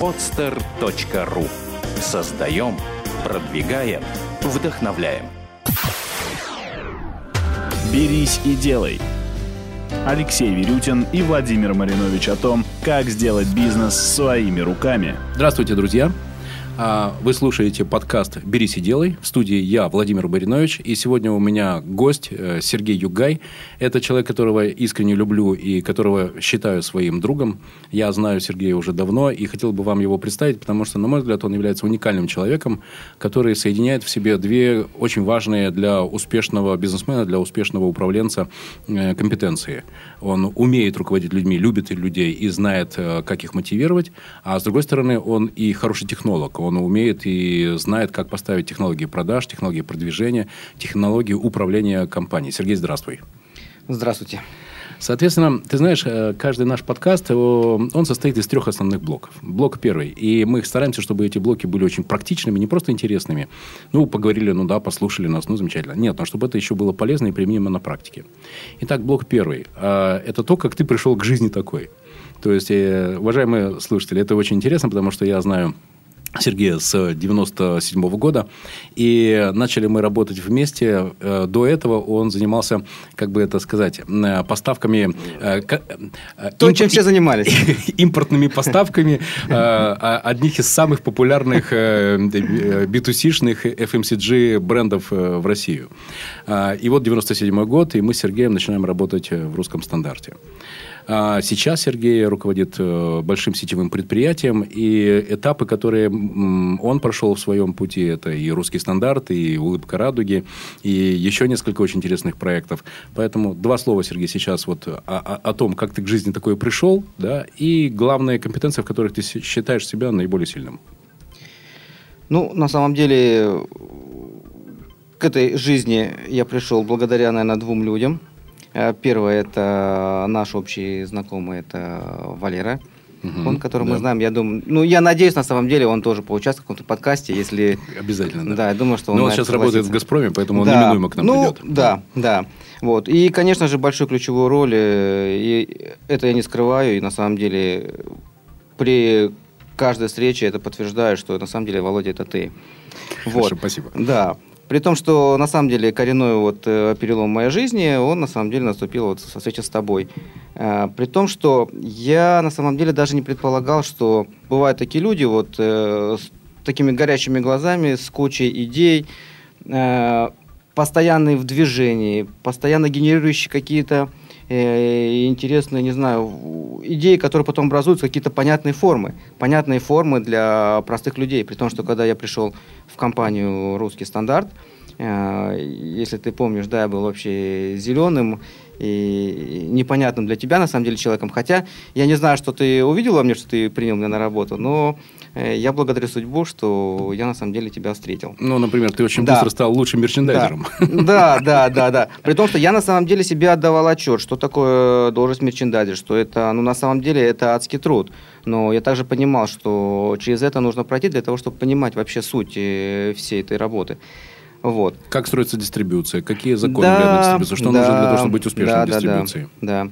podster.ru Создаем, продвигаем, вдохновляем. «Берись и делай». Алексей Верютин и Владимир Маринович о том, как сделать бизнес своими руками. Здравствуйте, друзья! А, вы слушаете подкаст «Берись и делай». В студии я, Владимир Баринович. И сегодня у меня гость э, Сергей Югай. Это человек, которого искренне люблю и которого считаю своим другом. Я знаю Сергея уже давно и хотел бы вам его представить, потому что, на мой взгляд, он является уникальным человеком, который соединяет в себе две очень важные для успешного бизнесмена, для успешного управленца э, компетенции. Он умеет руководить людьми, любит людей и знает, э, как их мотивировать. А с другой стороны, он и хороший технолог он умеет и знает, как поставить технологии продаж, технологии продвижения, технологии управления компанией. Сергей, здравствуй. Здравствуйте. Соответственно, ты знаешь, э, каждый наш подкаст, он состоит из трех основных блоков. Блок первый. И мы стараемся, чтобы эти блоки были очень практичными, не просто интересными. Ну, поговорили, ну да, послушали нас, ну, замечательно. Нет, но чтобы это еще было полезно и применимо на практике. Итак, блок первый. А, это то, как ты пришел к жизни такой. То есть, э, уважаемые слушатели, это очень интересно, потому что я знаю Сергея с 97 -го года. И начали мы работать вместе. Э, до этого он занимался, как бы это сказать, э, поставками... Э, То, чем все занимались. Импортными поставками одних из самых популярных B2C-шных FMCG брендов в Россию. И вот 97 год, и мы с Сергеем начинаем работать в русском стандарте. А сейчас Сергей руководит э, большим сетевым предприятием, и этапы, которые он прошел в своем пути, это и русский стандарт, и улыбка радуги, и еще несколько очень интересных проектов. Поэтому два слова, Сергей, сейчас вот о, о, о том, как ты к жизни такое пришел, да, и главные компетенции, в которых ты считаешь себя наиболее сильным. Ну, на самом деле, к этой жизни я пришел благодаря, наверное, двум людям – первое, это наш общий знакомый, это Валера. Угу, он, которого да. мы знаем, я думаю, ну, я надеюсь, на самом деле, он тоже поучаствует в каком-то подкасте, если... Обязательно, да. Да, я думаю, что он... Но он сейчас работает в «Газпроме», поэтому он да. неминуемо к нам ну, придет. Да, да. Вот. И, конечно же, большую ключевую роль, э, и это я не скрываю, и на самом деле при каждой встрече это подтверждаю, что на самом деле, Володя, это ты. Хорошо, вот. спасибо. Да. При том, что на самом деле коренной вот э, перелом моей жизни, он на самом деле наступил вот со встречи с тобой. Э, при том, что я на самом деле даже не предполагал, что бывают такие люди вот э, с такими горячими глазами, с кучей идей, постоянные в движении, постоянно генерирующие какие-то интересные, не знаю, идеи, которые потом образуются какие-то понятные формы. Понятные формы для простых людей. При том, что когда я пришел в компанию «Русский стандарт», э, если ты помнишь, да, я был вообще зеленым, и непонятным для тебя, на самом деле, человеком. Хотя я не знаю, что ты увидел во мне, что ты принял меня на работу, но э, я благодарю судьбу, что я на самом деле тебя встретил. Ну, например, ты очень да. быстро стал лучшим мерчендайзером. Да, да, да, да. При том, что я на самом деле себе отдавал отчет, что такое должность мерчендайзера, что это, ну, на самом деле, это адский труд. Но я также понимал, что через это нужно пройти для того, чтобы понимать вообще суть э, всей этой работы. Вот. Как строится дистрибуция? Какие законы да, влияют на дистрибуцию? Что да, нужно для того, чтобы быть успешным да, в дистрибуции? Да, да.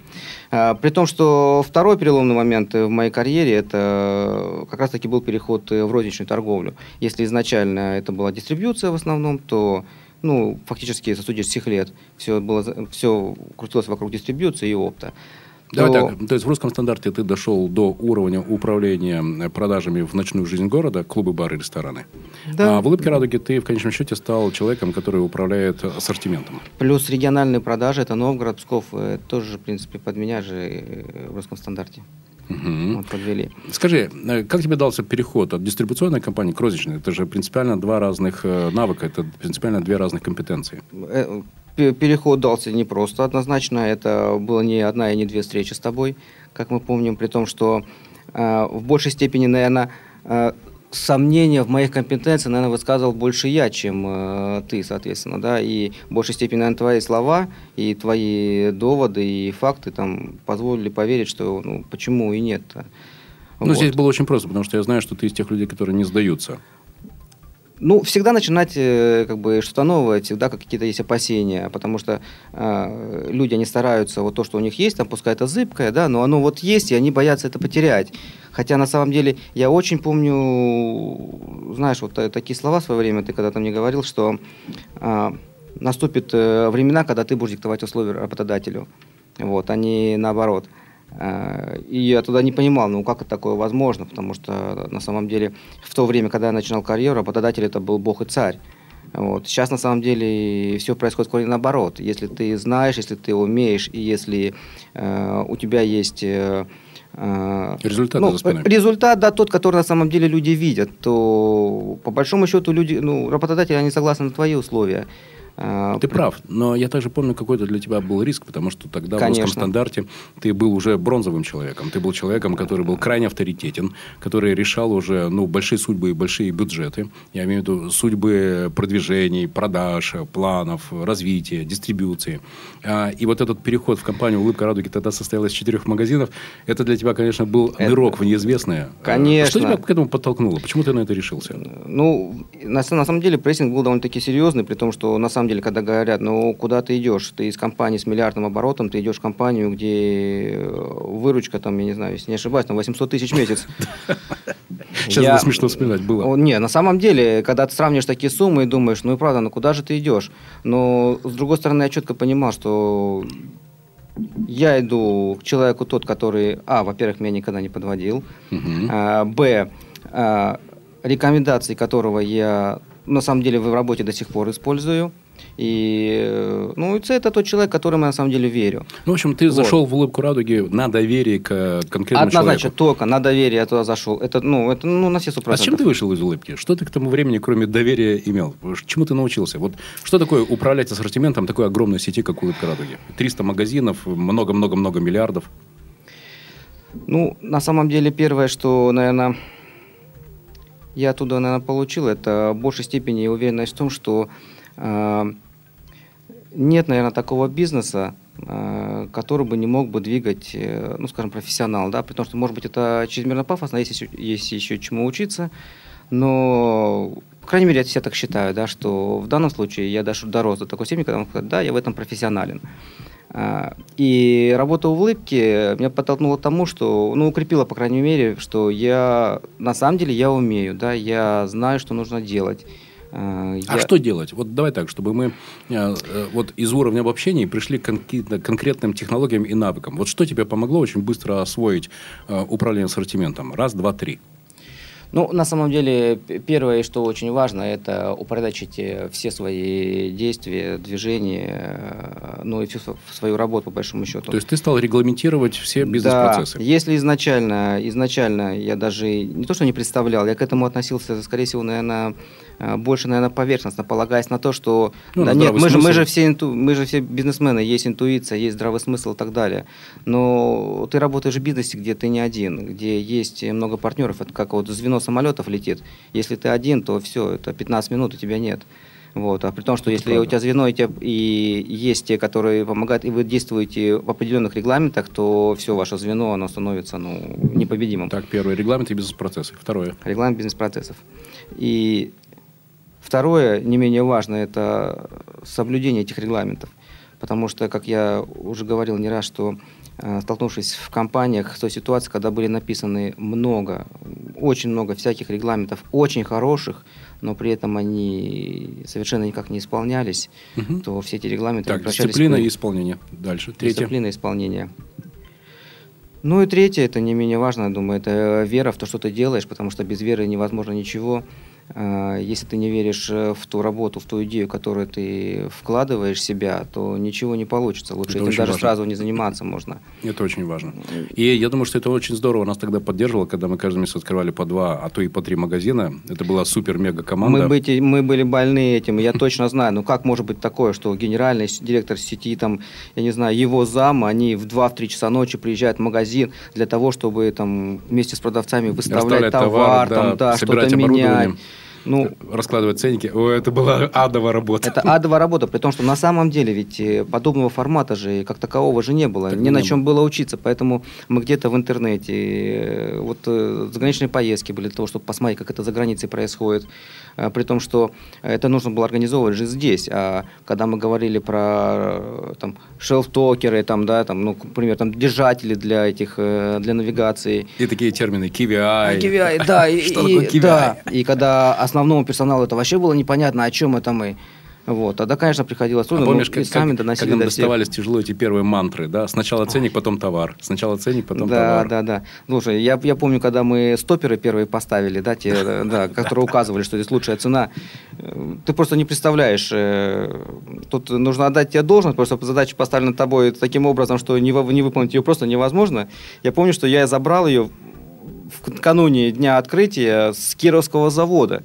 А, при том, что второй переломный момент в моей карьере это как раз-таки был переход в розничную торговлю. Если изначально это была дистрибуция в основном, то ну, фактически за судишь всех лет все, было, все крутилось вокруг дистрибуции и опта. Давай то... так, то есть в русском стандарте ты дошел до уровня управления продажами в ночную жизнь города, клубы, бары, рестораны. Да. А в улыбке радуги ты в конечном счете стал человеком, который управляет ассортиментом. Плюс региональные продажи, это Новгород, Псков, э, тоже, в принципе, под меня же э, в русском стандарте. Угу. Вот, подвели. Скажи, э, как тебе дался переход от дистрибуционной компании к розничной? Это же принципиально два разных навыка, это принципиально две разных компетенции переход дался непросто однозначно. Это было не одна и не две встречи с тобой, как мы помним, при том, что э, в большей степени, наверное, э, сомнения в моих компетенциях, наверное, высказывал больше я, чем э, ты, соответственно, да, и в большей степени, наверное, твои слова и твои доводы и факты там позволили поверить, что, ну, почему и нет. Ну, вот. здесь было очень просто, потому что я знаю, что ты из тех людей, которые не сдаются. Ну, всегда начинать э, как бы что-то новое, всегда какие-то есть опасения, потому что э, люди, они стараются, вот то, что у них есть, там, пускай это зыбкое, да, но оно вот есть, и они боятся это потерять. Хотя на самом деле я очень помню, знаешь, вот такие слова в свое время ты когда-то мне говорил, что э, наступит э, времена, когда ты будешь диктовать условия работодателю, вот, а не наоборот. Э, и я туда не понимал, ну как это такое возможно, потому что на самом деле в то время, когда я начинал карьеру, работодатель это был бог и царь. Вот. Сейчас на самом деле все происходит скорее наоборот. Если ты знаешь, если ты умеешь, и если э, у тебя есть... Э, э результат ну. Результат, да, тот, который на самом деле люди видят, то по большому счету люди, ну, работодатели, они согласны на твои условия. А, ты прав, но я также помню, какой-то для тебя был риск, потому что тогда Конечно. в русском стандарте ты был уже бронзовым человеком. Ты был человеком, который был крайне авторитетен, который решал уже ну, большие судьбы и большие бюджеты. Я имею в виду судьбы продвижений, продаж, планов, развития, дистрибуции. А, и вот этот переход в компанию «Улыбка радуги» тогда состоял из четырех магазинов. Это для тебя, конечно, был это... нырок в неизвестное. Конечно. Что тебя к этому подтолкнуло? Почему ты на это решился? Ну, на, на самом деле прессинг был довольно-таки серьезный, при том, что на самом самом деле, когда говорят, ну, куда ты идешь? Ты из компании с миллиардным оборотом, ты идешь в компанию, где э, выручка, там, я не знаю, если не ошибаюсь, там 800 тысяч в месяц. Сейчас я... смешно вспоминать было. Не, на самом деле, когда ты сравниваешь такие суммы и думаешь, ну и правда, ну куда же ты идешь? Но, с другой стороны, я четко понимал, что я иду к человеку тот, который, а, во-первых, меня никогда не подводил, а, б, а, рекомендации которого я на самом деле в работе до сих пор использую. И, ну, это, тот человек, которому я на самом деле верю. Ну, в общем, ты вот. зашел в улыбку радуги на доверие к конкретному Однозначно, человеку. только на доверие я туда зашел. Это, ну, это, ну, на все 100%. А с чем ты вышел из улыбки? Что ты к тому времени, кроме доверия, имел? Чему ты научился? Вот что такое управлять ассортиментом такой огромной сети, как улыбка радуги? 300 магазинов, много-много-много миллиардов. Ну, на самом деле, первое, что, наверное, я оттуда, наверное, получил, это в большей степени уверенность в том, что э, нет, наверное, такого бизнеса, э, который бы не мог бы двигать, э, ну, скажем, профессионал, да, при том, что, может быть, это чрезмерно пафосно, есть еще, есть еще чему учиться, но, по крайней мере, я себя так считаю, да, что в данном случае я даже дорос до такой степени, когда могу сказать, да, я в этом профессионален. А, и работа в улыбке меня подтолкнула к тому, что, ну, укрепила, по крайней мере, что я, на самом деле, я умею, да, я знаю, что нужно делать. А, а что делать? Вот давай так, чтобы мы э, э, вот из уровня обобщения пришли к конкретным технологиям и навыкам. Вот что тебе помогло очень быстро освоить э, управление ассортиментом? Раз, два, три. Ну, на самом деле, первое, что очень важно, это упорядочить э, все свои действия, движения, э, ну и всю свою работу, по большому счету. То есть ты стал регламентировать все бизнес-процессы? Да, если изначально, изначально я даже не то, что не представлял, я к этому относился, скорее всего, наверное, Э, больше, наверное, поверхностно, полагаясь на то, что ну, да, нет, мы же, мы, же все инту, мы же все бизнесмены, есть интуиция, есть здравый смысл и так далее. Но ты работаешь в бизнесе, где ты не один, где есть много партнеров, это как вот звено самолетов летит. Если ты один, то все, это 15 минут, у тебя нет. Вот. А при том, что это если правда. у тебя звено и, тебя, и есть те, которые помогают, и вы действуете в определенных регламентах, то все ваше звено, оно становится ну, непобедимым. Так, первое, регламент и бизнес-процессы. Второе. Регламент бизнес-процессов. И Второе, не менее важное, это соблюдение этих регламентов. Потому что, как я уже говорил не раз, что столкнувшись в компаниях с той ситуацией, когда были написаны много, очень много всяких регламентов, очень хороших, но при этом они совершенно никак не исполнялись, угу. то все эти регламенты так, дисциплина и исполнение. Дальше. Третье. Дисциплина и исполнение. Ну и третье, это не менее важно, я думаю, это вера в то, что ты делаешь, потому что без веры невозможно ничего. А, если ты не веришь э, в ту работу, в ту идею, которую ты вкладываешь в себя, то ничего не получится. Лучше это этим даже важно. сразу не заниматься можно. Это очень важно. И я думаю, что это очень здорово нас тогда поддерживало, когда мы каждый месяц открывали по два, а то и по три магазина. Это была супер-мега команда. Мы, быть, мы были больны этим. Я точно знаю, ну как может быть такое, что генеральный директор сети, там, я не знаю, его зам, они в 2-3 часа ночи приезжают в магазин для того, чтобы там вместе с продавцами выставлять товар, товар да, там, да, что-то менять. Ну, Раскладывать ценники. О, это была адовая работа. Это адовая работа, при том, что на самом деле ведь э, подобного формата же как такового же не было. Так Ни на чем было. было учиться. Поэтому мы где-то в интернете, э, вот э, заграничные поездки были для того, чтобы посмотреть, как это за границей происходит. При том, что это нужно было организовывать же здесь. А когда мы говорили про там, шелф-токеры, там, да, там, ну, например, там, держатели для этих, для навигации. И такие термины KVI. KVI, да. Что такое KVI? Да, и когда основному персоналу это вообще было непонятно, о чем это мы. Вот. Тогда, конечно, приходилось трудно. А помнишь, как, сами как, как нам до доставались тяжело эти первые мантры, да? Сначала ценник, потом товар. Сначала ценник, потом да, товар. Да, да, да. Слушай, я, я помню, когда мы стоперы первые поставили, да, те, да, которые указывали, что здесь лучшая цена. Ты просто не представляешь. Э, тут нужно отдать тебе должность, просто задача поставлена тобой таким образом, что не, не выполнить ее просто невозможно. Я помню, что я забрал ее в кануне дня открытия с Кировского завода.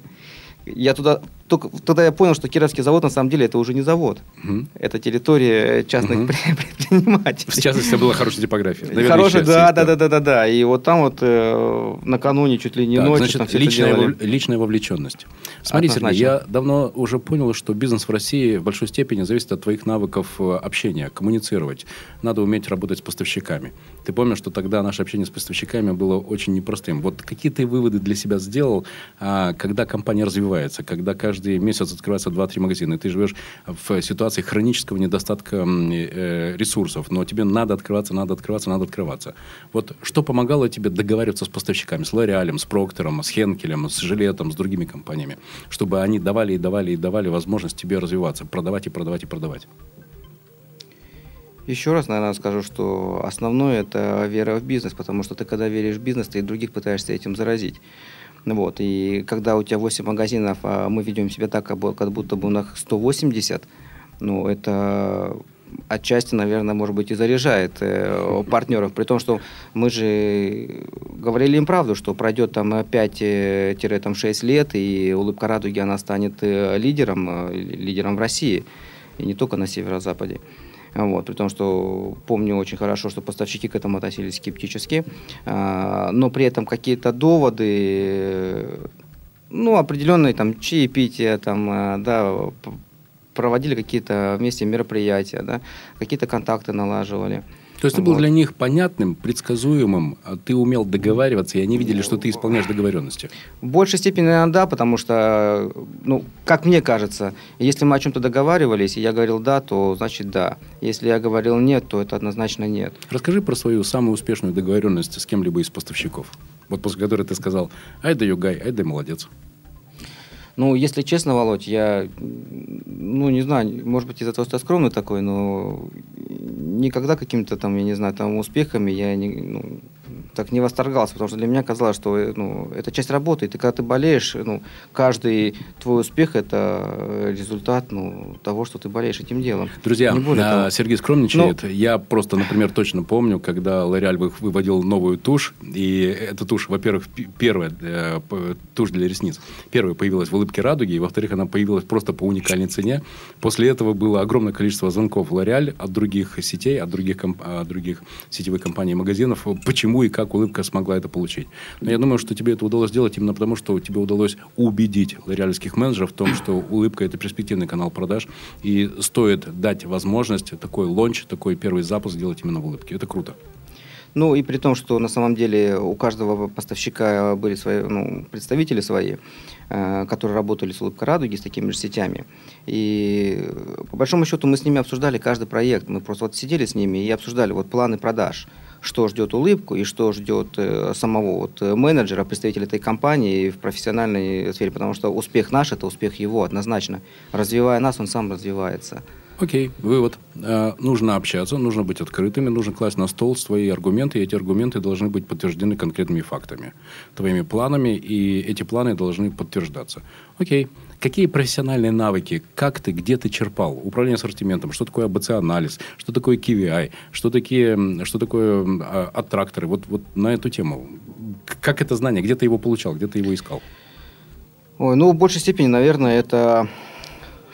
Я туда только тогда я понял, что Кировский завод на самом деле это уже не завод. Угу. Это территория частных угу. предпринимателей. В частности, была хорошая типография. Наверное, хорошая, да, да, да, да, да, да. И вот там вот э, накануне чуть ли не так, ночью значит, там личная, вов... личная вовлеченность. Смотри, Сергей, я давно уже понял, что бизнес в России в большой степени зависит от твоих навыков э, общения, коммуницировать. Надо уметь работать с поставщиками. Ты помнишь, что тогда наше общение с поставщиками было очень непростым. Вот какие ты выводы для себя сделал, а, когда компания развивается, когда каждый каждый месяц открывается 2-3 магазина, и ты живешь в ситуации хронического недостатка э, ресурсов, но тебе надо открываться, надо открываться, надо открываться. Вот что помогало тебе договариваться с поставщиками, с Лореалем, с Проктором, с Хенкелем, с Жилетом, с другими компаниями, чтобы они давали и давали и давали возможность тебе развиваться, продавать и продавать и продавать? Еще раз, наверное, скажу, что основное – это вера в бизнес, потому что ты, когда веришь в бизнес, ты и других пытаешься этим заразить. Вот, и когда у тебя 8 магазинов, а мы ведем себя так, как будто бы у нас 180, ну, это отчасти, наверное, может быть, и заряжает э, партнеров, при том, что мы же говорили им правду, что пройдет там 5-6 э, лет, и улыбка радуги, она станет э, лидером, э, лидером в России, и не только на северо-западе. Вот, при том, что помню очень хорошо, что поставщики к этому относились скептически. А, но при этом какие-то доводы, ну, определенные там чаепития, там, а, да, проводили какие-то вместе мероприятия, да, какие-то контакты налаживали. То есть ты был для них понятным, предсказуемым, а ты умел договариваться, и они видели, что ты исполняешь договоренности? В большей степени, наверное, да, потому что, ну, как мне кажется, если мы о чем-то договаривались, и я говорил да, то значит да. Если я говорил нет, то это однозначно нет. Расскажи про свою самую успешную договоренность с кем-либо из поставщиков. Вот после которой ты сказал, ай да югай, ай да молодец. Ну, если честно, Володь, я, ну, не знаю, может быть, из-за того, что я скромный такой, но никогда какими-то там, я не знаю, там успехами я не, ну, так не восторгался, потому что для меня казалось, что э, ну, это часть работы, и ты, когда ты болеешь, ну, каждый твой успех – это результат ну, того, что ты болеешь этим делом. Друзья, не более а, Сергей скромничает. Но... Я просто, например, точно помню, когда Лореаль выводил новую тушь, и эта тушь, во-первых, первая э, тушь для ресниц, первая появилась в улыбке радуги, и, во-вторых, она появилась просто по уникальной цене. После этого было огромное количество звонков Лореаль от других сетей, от других, от других сетевых компаний и магазинов, почему и как как улыбка смогла это получить. Но я думаю, что тебе это удалось сделать именно потому, что тебе удалось убедить лореальских менеджеров в том, что улыбка – это перспективный канал продаж, и стоит дать возможность такой лонч, такой первый запуск сделать именно в улыбке. Это круто. Ну и при том, что на самом деле у каждого поставщика были свои ну, представители свои, э, которые работали с улыбкой радуги, с такими же сетями. И по большому счету мы с ними обсуждали каждый проект. Мы просто вот сидели с ними и обсуждали вот планы продаж что ждет улыбку и что ждет э, самого вот э, менеджера, представителя этой компании в профессиональной сфере, потому что успех наш – это успех его однозначно. Развивая нас, он сам развивается. Окей, вывод. Э, нужно общаться, нужно быть открытыми, нужно класть на стол свои аргументы, и эти аргументы должны быть подтверждены конкретными фактами, твоими планами, и эти планы должны подтверждаться. Окей. Какие профессиональные навыки, как ты, где ты черпал? Управление ассортиментом, что такое АБЦ-анализ, что такое KVI, что, такие, что такое а, аттракторы? Вот, вот на эту тему. Как это знание, где ты его получал, где ты его искал? Ой, ну, в большей степени, наверное, это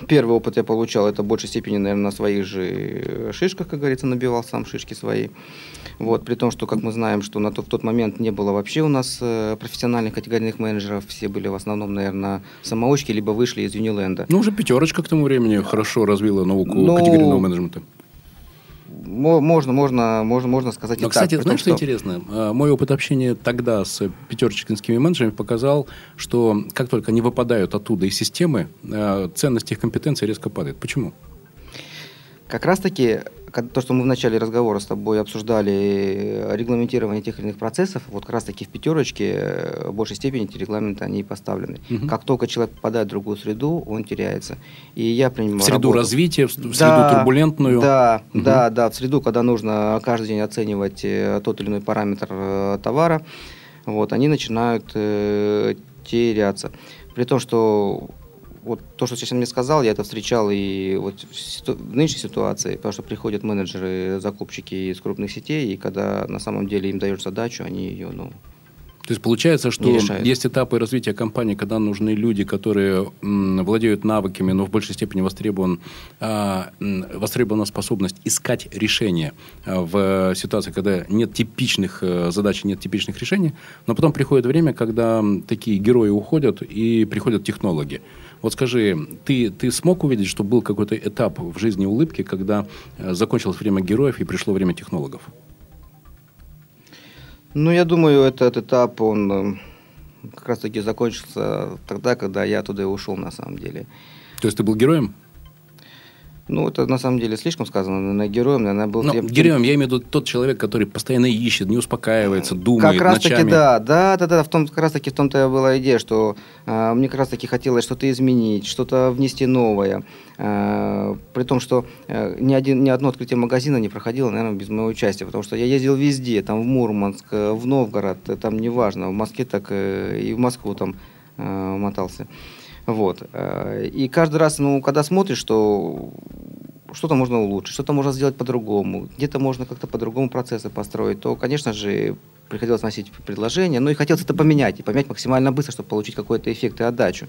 первый опыт я получал, это в большей степени, наверное, на своих же шишках, как говорится, набивал сам шишки свои. Вот, при том, что, как мы знаем, что на то, в тот момент не было вообще у нас э, профессиональных категорийных менеджеров, все были в основном, наверное, самоучки, либо вышли из Юниленда. Ну, уже пятерочка к тому времени хорошо развила науку ну, категорийного менеджмента можно, можно, можно, можно сказать Но, и кстати, так. знаешь, что интересно? А, мой опыт общения тогда с пятерочкинскими менеджерами показал, что как только они выпадают оттуда из системы, а, ценность их компетенции резко падает. Почему? Как раз-таки то, что мы в начале разговора с тобой обсуждали э, регламентирование тех или иных процессов, вот как раз-таки в пятерочке э, в большей степени эти регламенты они поставлены. Угу. Как только человек попадает в другую среду, он теряется. И я принимаю В среду работу. развития, в среду да, турбулентную. Да, угу. да, да, в среду, когда нужно каждый день оценивать э, тот или иной параметр товара, вот, они начинают э, теряться. При том, что вот то, что сейчас мне сказал, я это встречал и вот в, ситу... в нынешней ситуации, потому что приходят менеджеры, закупщики из крупных сетей, и когда на самом деле им даешь задачу, они ее, ну, то есть получается, что есть этапы развития компании, когда нужны люди, которые м, владеют навыками, но в большей степени востребован, а, востребована способность искать решения а, в ситуации, когда нет типичных а, задач, нет типичных решений. Но потом приходит время, когда такие герои уходят и приходят технологии. Вот скажи, ты, ты смог увидеть, что был какой-то этап в жизни улыбки, когда э, закончилось время героев и пришло время технологов? Ну, я думаю, этот этап, он э, как раз-таки закончился тогда, когда я туда и ушел, на самом деле. То есть ты был героем? Ну, это на самом деле слишком сказано. На героем, наверное, был... Ну, тем... героем я имею в виду тот человек, который постоянно ищет, не успокаивается, думает Как раз ночами. таки, да, да, да, да, в том, как раз таки в том-то была идея, что э, мне как раз таки хотелось что-то изменить, что-то внести новое. Э, при том, что э, ни, один, ни одно открытие магазина не проходило, наверное, без моего участия, потому что я ездил везде, там в Мурманск, э, в Новгород, э, там неважно, в Москве так э, и в Москву там э, мотался. Вот. Э, и каждый раз, ну, когда смотришь, что что-то можно улучшить, что-то можно сделать по-другому, где-то можно как-то по-другому процессы построить, то, конечно же, приходилось носить предложения, ну и хотелось это поменять, и поменять максимально быстро, чтобы получить какой-то эффект и отдачу.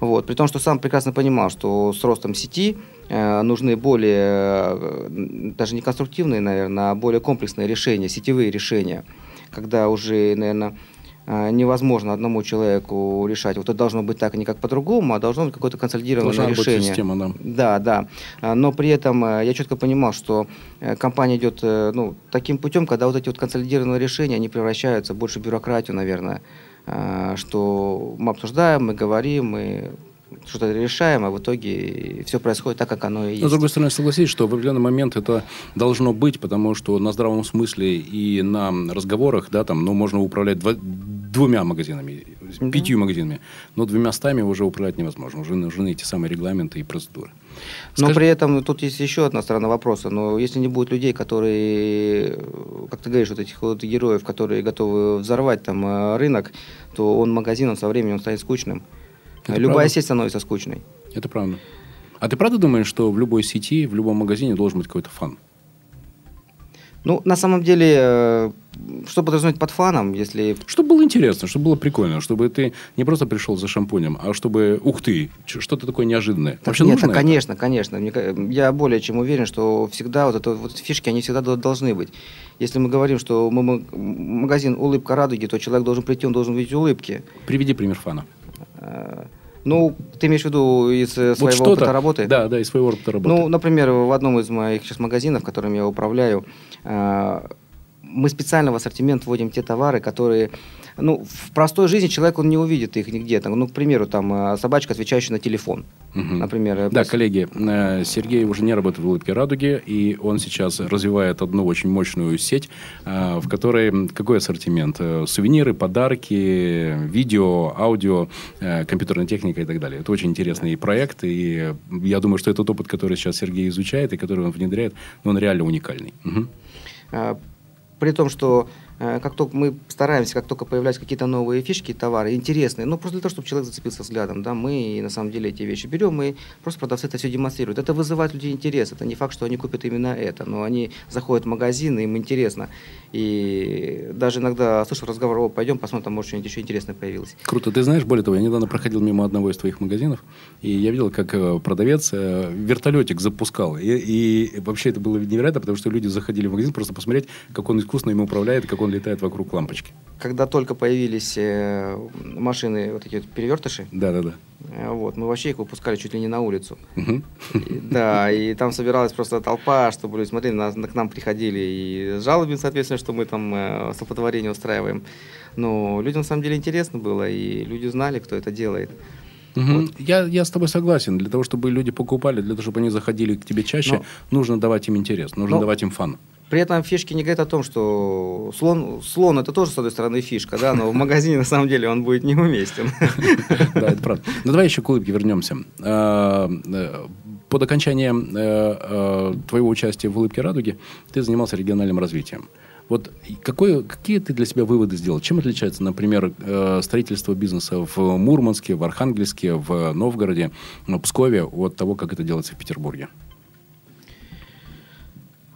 Вот. При том, что сам прекрасно понимал, что с ростом сети э, нужны более, э, даже не конструктивные, наверное, а более комплексные решения, сетевые решения, когда уже, наверное, невозможно одному человеку решать. Вот это должно быть так, а не как по-другому, а должно быть какое-то консолидированное Должна решение. Быть система, да. Да, да. А, но при этом э, я четко понимал, что э, компания идет э, ну, таким путем, когда вот эти вот консолидированные решения, они превращаются в больше бюрократию, наверное, а, что мы обсуждаем, мы говорим, мы что-то решаем, а в итоге все происходит так, как оно и есть. Но, с другой стороны, согласись, что в определенный момент это должно быть, потому что на здравом смысле и на разговорах, да, там, ну, можно управлять два, двумя магазинами, да. пятью магазинами, но двумя стами уже управлять невозможно. Уже нужны эти самые регламенты и процедуры. Скажи... Но при этом тут есть еще одна сторона вопроса. Но если не будет людей, которые, как ты говоришь, вот этих вот героев, которые готовы взорвать там э, рынок, то он магазин, он со временем станет скучным. Это Любая правда? сеть становится скучной. Это правда. А ты правда думаешь, что в любой сети, в любом магазине должен быть какой-то фан? Ну, на самом деле, э, что подразумевать под фаном, если... Чтобы было интересно, чтобы было прикольно, чтобы ты не просто пришел за шампунем, а чтобы, ух ты, что-то такое неожиданное. Так Вообще нет, нужно так, конечно, конечно. Я более чем уверен, что всегда вот, это, вот фишки, они всегда должны быть. Если мы говорим, что мы магазин «Улыбка радуги», то человек должен прийти, он должен видеть улыбки. Приведи пример фана. Э, ну, ты имеешь в виду из э, своего вот опыта работы? Да, да, из своего опыта работы. Ну, например, в одном из моих сейчас магазинов, которым я управляю, э, мы специально в ассортимент вводим те товары, которые ну, в простой жизни человек он не увидит их нигде. Там, ну, к примеру, там э, собачка, отвечающая на телефон. Угу. Например. Э, да, пос... коллеги, э, Сергей уже не работает в «Улыбке радуги», и он сейчас развивает одну очень мощную сеть, в которой какой ассортимент? Сувениры, подарки, видео, аудио, компьютерная техника и так далее. Это очень интересный проект, и я думаю, что этот опыт, который сейчас Сергей изучает и который он внедряет, он реально уникальный. Угу. При том, что Э, как только мы стараемся, как только появляются какие-то новые фишки, товары, интересные, ну, просто для того, чтобы человек зацепился взглядом, да, мы на самом деле эти вещи берем, и просто продавцы это все демонстрируют. Это вызывает людей интерес, это не факт, что они купят именно это, но они заходят в магазин, им интересно. И даже иногда слышу разговор, о, пойдем посмотрим, там, может, что-нибудь еще интересное появилось. Круто. Ты знаешь, более того, я недавно проходил мимо одного из твоих магазинов, и я видел, как э, продавец э, вертолетик запускал. И, и вообще это было невероятно, потому что люди заходили в магазин просто посмотреть, как он искусно им управляет, как он летает вокруг лампочки. Когда только появились э, машины, вот эти вот перевертыши, Да, да, да. э, вот, мы вообще их выпускали чуть ли не на улицу. И- Да, и там собиралась просто толпа, чтобы люди смотрели, нас- к нам приходили и жалобы, соответственно, что мы там э, столпотворение устраиваем. Но людям на самом деле интересно было, и люди знали, кто это делает. Мгм. Я, я с тобой согласен. Для того, чтобы люди покупали, для того, чтобы они заходили к тебе чаще, Но- нужно давать им интерес, нужно Но- давать им фан. При этом фишки не говорят о том, что слон, слон это тоже, с одной стороны, фишка, да, но в магазине на самом деле он будет неуместен. Да, это правда. Ну, давай еще к улыбке вернемся. А, э, Под окончание э, э, твоего участия в «Улыбке радуги» ты занимался региональным развитием. Вот какое, какие ты для себя выводы сделал? Чем отличается, например, строительство бизнеса в Мурманске, в Архангельске, в Новгороде, в Пскове от того, как это делается в Петербурге?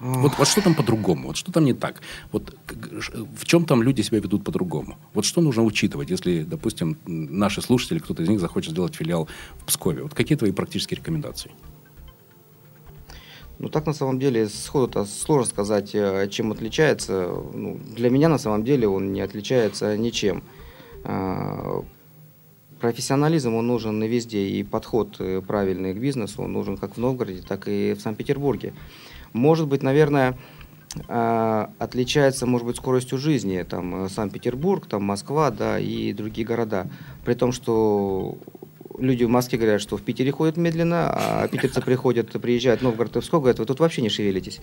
Вот, вот что там по-другому? Вот что там не так? Вот в чем там люди себя ведут по-другому? Вот что нужно учитывать, если, допустим, наши слушатели, кто-то из них захочет сделать филиал в Пскове? Вот какие твои практические рекомендации? Ну, так на самом деле сходу-то сложно сказать, э, чем отличается. Ну, для меня на самом деле он не отличается ничем. А, Профессионализм он нужен везде, и подход э, правильный к бизнесу он нужен как в Новгороде, так и в Санкт-Петербурге. Может быть, наверное, а, отличается, может быть, скоростью жизни, там, э, Санкт-Петербург, там, Москва, да, и другие города. При том, что люди в Москве говорят, что в Питере ходят медленно, а питерцы приходят, приезжают в Новгород и Псков, говорят, вы тут вообще не шевелитесь.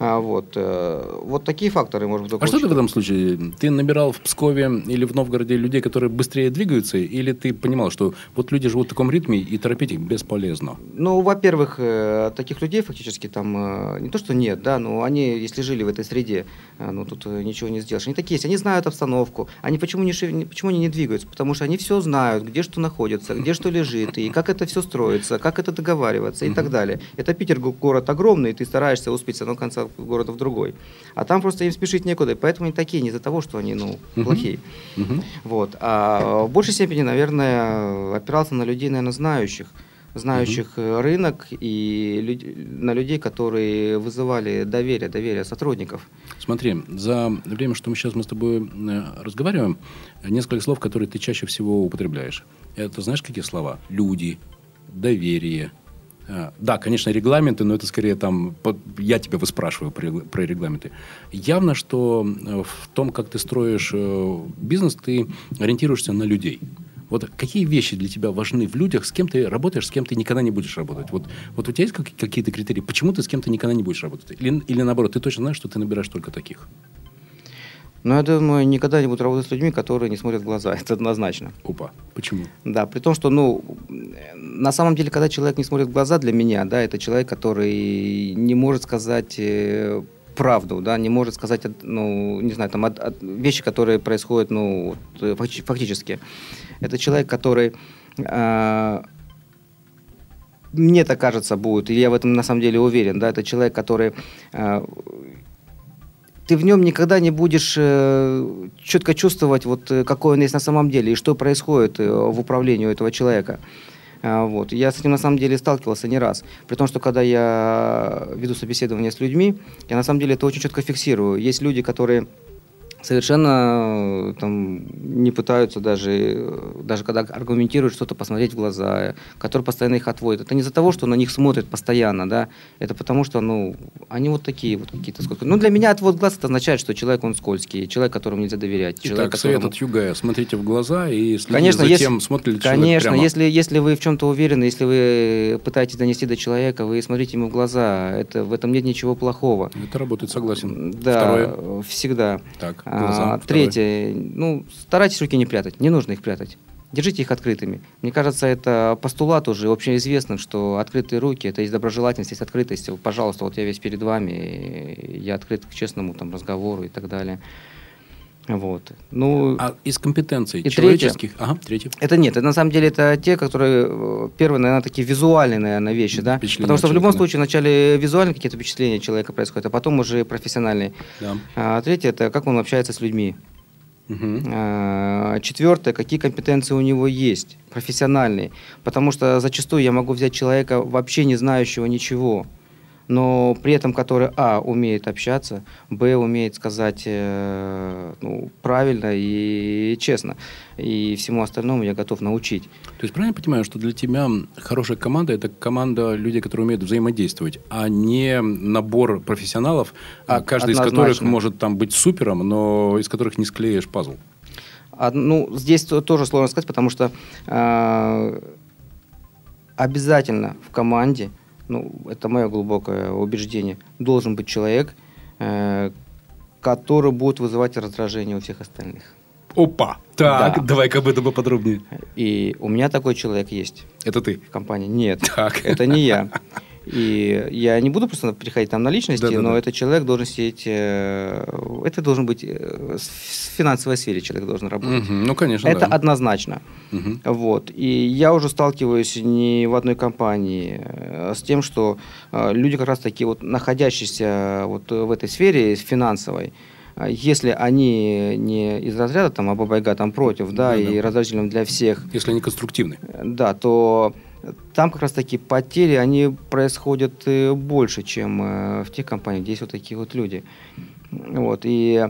А, вот, э, вот такие факторы, может быть, А что ты в этом случае? Ты набирал в Пскове или в Новгороде людей, которые быстрее двигаются, или ты понимал, что вот люди живут в таком ритме, и торопить их бесполезно? Ну, во-первых, э, таких людей фактически там э, не то, что нет, да, но они, если жили в этой среде, э, ну, тут э, ничего не сделаешь. Они такие есть, они знают обстановку. Они почему не, почему они не двигаются? Потому что они все знают, где что находится, где что лежит, и как это все строится, как это договариваться и так далее. Это Питер го- город огромный, и ты стараешься успеть с одного конца города в другой. А там просто им спешить некуда, и поэтому они такие, не из-за того, что они, ну, плохие. Вот. А в большей степени, наверное, опирался на людей, наверное, знающих знающих э, рынок и люд- на людей, которые вызывали доверие, доверие сотрудников. Смотри, за время, что мы сейчас мы с тобой э, разговариваем, несколько слов, которые ты чаще всего употребляешь. Это знаешь, какие слова? Люди, доверие. А, Да, конечно, регламенты, но это скорее там... Я тебя выспрашиваю про регла- про регламенты. Явно, что э, в том, как ты строишь э, бизнес, ты ориентируешься на людей. Вот какие вещи для тебя важны в людях, с кем ты работаешь, с кем ты никогда не будешь работать? Вот, вот у тебя есть как- какие-то критерии, почему ты с кем-то никогда не будешь работать? Или, или наоборот, ты точно знаешь, что ты набираешь только таких? Но я думаю, никогда не буду работать с людьми, которые не смотрят в глаза. Это однозначно. Опа. Почему? Да, при том, что, ну, э, на самом деле, когда человек не смотрит в глаза, для меня, да, это человек, который не может сказать э, правду, да, не может сказать, ну, не знаю, там, от- от- вещи, которые происходят, ну, вот, э, факти- фактически. Это человек, который а, мне так кажется, будет, и я в этом на самом деле уверен, да, это человек, который а, ты в нем никогда не будешь э, четко чувствовать, вот, э, какой он есть на самом деле и что происходит э, в управлении у этого человека. А, Вот. Я с этим на самом деле сталкивался не раз. При том, что когда я веду собеседование с людьми, я на самом деле это очень четко фиксирую. Есть люди, которые совершенно э, там не пытаются даже, э, даже когда аргументируют что-то, посмотреть в глаза, которые постоянно их отводят. Это не из-за того, что на них смотрят постоянно, да, это потому что, ну, они вот такие вот какие-то скользкие. Ну, для меня отвод глаз это означает, что человек, он скользкий, человек, которому нельзя доверять. человек, Итак, совет которому- от Югая. Смотрите в глаза и следите Конечно, за если- тем, смотрит ли человек Конечно, прямо. если, если вы в чем-то уверены, если вы пытаетесь донести до человека, вы смотрите ему в глаза, это, в этом нет ничего плохого. Это работает, согласен. Да, Второе. всегда. Так, А, глаза. третье, ну, старайтесь руки не прятать, не нужно их прятать. Держите их открытыми. Мне кажется, это постулат уже общеизвестным, что открытые руки – это есть доброжелательность, есть открытость. Пожалуйста, вот я весь перед вами, я открыт к честному там, разговору и так далее. Вот. Ну, А из компетенций И человеческих... Ага, третье. Это нет, это на самом деле это те, которые э, первые, наверное, такие визуальные, наверное, вещи, да. Потому что в любом да. случае вначале визуальные какие-то впечатления человека происходят, а потом уже профессиональные. Да. А третье это как он общается с людьми. Мгм. А, Четвертое, какие компетенции у него есть, профессиональные. Потому что зачастую я могу взять человека, вообще не знающего ничего, но при этом который, а, умеет общаться, б, умеет сказать э, ну, правильно и честно. И всему остальному я готов научить. То есть правильно понимаю, что для тебя хорошая команда – это команда людей, которые умеют взаимодействовать, а не набор профессионалов, а каждый из которых может там быть супером, но из которых не склеишь пазл. А, ну, здесь то- тоже сложно сказать, потому что а, обязательно в команде, ну, это мое глубокое убеждение, должен быть человек, э, который будет вызывать раздражение у всех остальных. Опа! Так, Да. давай-ка об этом поподробнее. И у меня такой человек есть Это ты. в компании. Нет, Так. это не я. И я не буду просто переходить там на личности, Да-да-да. но этот человек должен сидеть, э, это должен быть э, в финансовой сфере человек должен работать. Мгм, Ну, конечно, Это да. однозначно. Мгм. Вот. И я уже сталкиваюсь не в одной компании э, с тем, что э, люди как раз таки вот находящиеся вот в этой сфере финансовой, если они не из разряда там абабайга там против, да, Да-да. и раздражительным для всех, Если они конструктивны. да, то там как раз таки потери, они происходят э, больше, чем э, в тех компаниях, где есть вот такие вот люди. Вот. И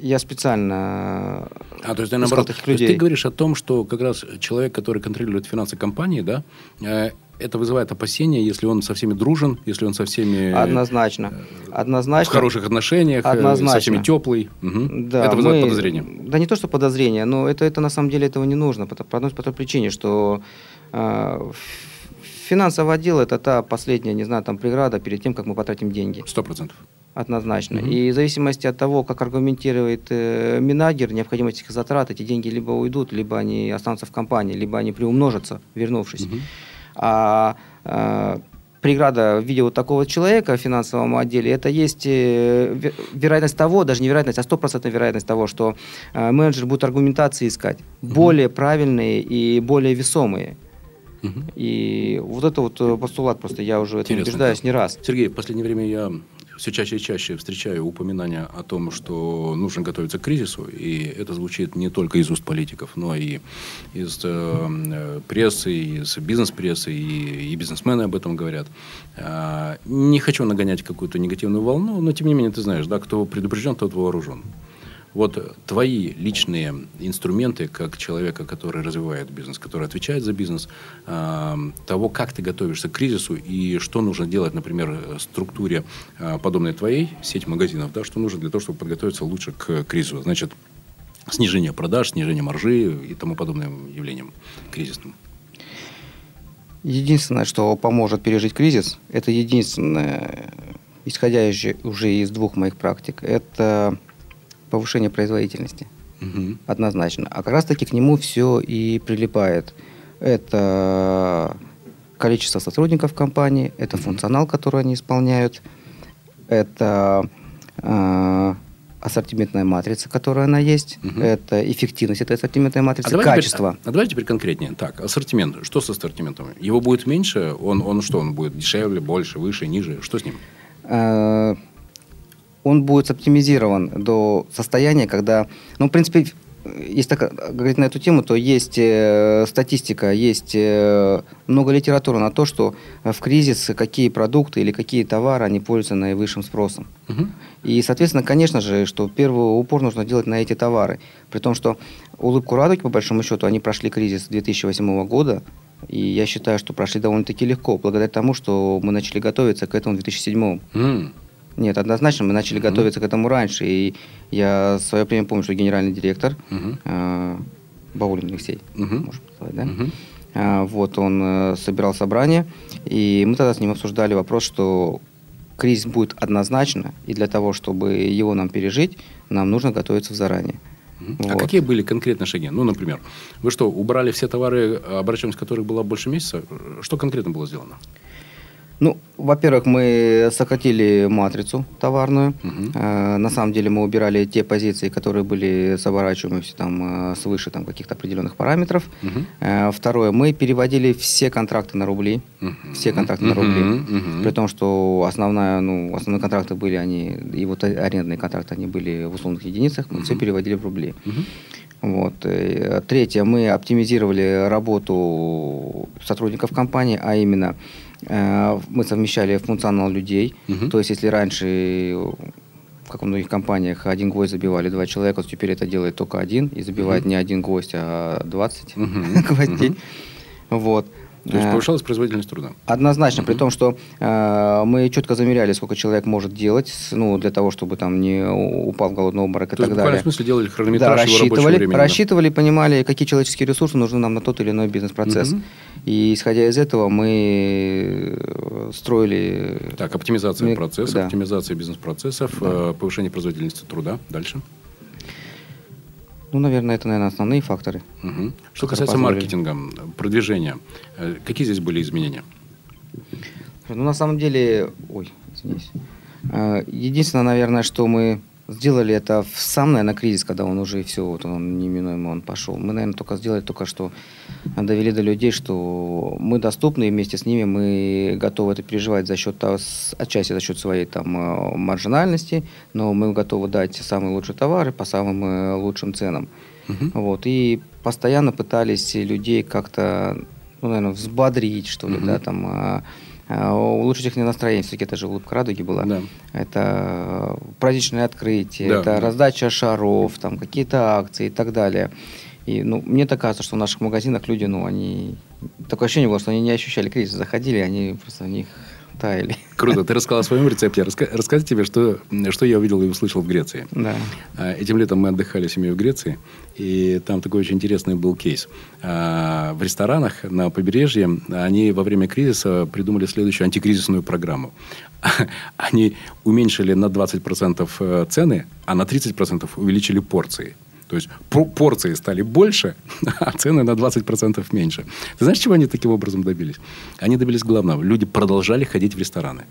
я специально А, то есть, ты, наоборот, таких то есть людей. ты говоришь о том, что как раз человек, который контролирует финансы компании, да, э, это вызывает опасения, если он со всеми дружен, если он со всеми Однозначно. в Однозначно. хороших отношениях, Однозначно. со всеми теплый. Мгм. Да, это вызывает мы- подозрения. Да не то, что подозрения, но это, это на самом деле этого не нужно. По, по одной по той причине, что финансовый отдел это та последняя, не знаю, там преграда перед тем, как мы потратим деньги. Сто процентов. Однозначно. Мгм. И в зависимости от того, как аргументирует э, Минагер необходимость этих затрат, эти деньги либо уйдут, либо они останутся в компании, либо они приумножатся, вернувшись. Мгм. А э, преграда в виде вот такого человека в финансовом отделе, это есть э, ве- вероятность того, даже не вероятность, а стопроцентная вероятность того, что э, менеджер будет аргументации искать, более правильные и более весомые. И вот это вот э, постулат просто я уже Интересно, убеждаюсь да. не раз. Сергей, в последнее время я все чаще и чаще встречаю упоминания о том, что нужно готовиться к кризису, и это звучит не только из уст политиков, но и из э, э, прессы, из бизнес-прессы, и, и бизнесмены об этом говорят. А, не хочу нагонять какую-то негативную волну, но тем не менее ты знаешь, да, кто предупрежден, тот вооружен. Вот твои личные инструменты, как человека, который развивает бизнес, который отвечает за бизнес, а, того, как ты готовишься к кризису и что нужно делать, например, э, структуре, а, подобной твоей, сеть магазинов, да, что нужно для того, чтобы подготовиться лучше к кризису. Значит, снижение продаж, снижение маржи и тому подобным явлениям кризисным. Единственное, что поможет пережить кризис, это единственное, исходя уже из двух моих практик, это повышение производительности. Мгм. Однозначно. А как раз таки к нему все и прилипает. Это количество сотрудников компании, это функционал, который они исполняют, это э, ассортиментная матрица, которая она есть, Мгм. это эффективность этой ассортиментной матрицы, давай теперь- качество. а давай теперь конкретнее. Так, ассортимент. Что с ассортиментом? Его будет меньше? Он, он что? Он будет дешевле, больше, выше, ниже? Что с ним? Э, он будет оптимизирован до состояния, когда, ну, в принципе, если так говорить на эту тему, то есть э, статистика, есть э, много литературы на то, что в кризис какие продукты или какие товары они пользуются наивысшим спросом. Мгм. И, соответственно, конечно же, что первый упор нужно делать на эти товары. При том, что улыбку радуги, по большому счету, они прошли кризис 2008 года. И я считаю, что прошли довольно-таки легко, благодаря тому, что мы начали готовиться к этому в 2007 М. нет, однозначно мы начали Мгм. готовиться к этому раньше. И я в свое время помню, что генеральный директор Мгм. э, Баулин Алексей, Мгм. можно сказать, да? А, вот он э, собирал собрание, и мы тогда с ним обсуждали вопрос, что кризис будет однозначно, и для того, чтобы его нам пережить, нам нужно готовиться заранее. А Вот. какие были конкретно шаги? Ну, например, вы что, убрали все товары, обращенность которых была больше месяца? Что конкретно было сделано? Ну, во-первых, мы сократили матрицу товарную. Э, на самом деле мы убирали те позиции, которые были с оборачиваемостью там, э, свыше там, каких-то определенных параметров. Э, второе, мы переводили все контракты на рубли. Все контракты на рубли. При том, что основная, ну, основные контракты были, они, и вот арендные контракты, они были в условных единицах, мы все переводили в рубли. Вот. И Третье, мы оптимизировали работу сотрудников компании, а именно э, мы совмещали функционал людей. Мгм. То есть, если раньше, э, как во многих компаниях, один гвоздь забивали два человека, то теперь это делает только один, и забивает не один гвоздь, а 20 Мгм. гвоздей. Вот. То есть Э, повышалась производительность труда. Однозначно, при том, что э, мы четко замеряли, сколько человек может делать, ну, для того, чтобы там не упал в голодный обморок и То есть в так буквальном далее. смысле делали Да, хронометраж рабочего рассчитывали, времени. да. рассчитывали, понимали, какие человеческие ресурсы нужны нам на тот или иной бизнес-процесс. Мгм. И исходя из этого мы э, строили... Так, оптимизация Мы- процессов, да. оптимизация бизнес-процессов, э, повышение производительности труда. Дальше. Ну, наверное, это, наверное, основные факторы. Мгм. Что касается позволили. маркетинга, продвижения, э, какие здесь были изменения? Ну, на самом деле... Ой, извините. Э, Единственное, наверное, что мы сделали это в сам, наверное, кризис, когда он уже все, вот он неминуемо он пошел. Мы, наверное, только сделали только что довели до людей, что мы доступны, и вместе с ними мы готовы это переживать за счет, отчасти за счет своей там э, маржинальности, но мы готовы дать самые лучшие товары по самым э, лучшим ценам. Вот, и постоянно пытались людей как-то, ну, наверное, взбодрить, что ли, Мгм. да, там, а, улучшить их настроение. Все-таки это же улыбка радуги была. Да. Это праздничное открытие, Да, это да. раздача шаров, там, какие-то акции и так далее. И, ну, мне так кажется, что в наших магазинах люди, ну, они... Такое ощущение было, что они не ощущали кризис. Заходили, они просто в них таяли. Круто, ты рассказал о своем рецепте. Раска- Рассказать тебе, что, что я увидел и услышал в Греции. Да. А, Этим летом мы отдыхали семьей в Греции, и там такой очень интересный был кейс. А, В ресторанах на побережье они во время кризиса придумали следующую антикризисную программу. Они уменьшили на 20% э, цены, а на 30% увеличили порции. То есть по- порции стали больше, а цены на 20% меньше. Ты знаешь, чего они таким образом добились? Они добились главного. Люди продолжали ходить в рестораны.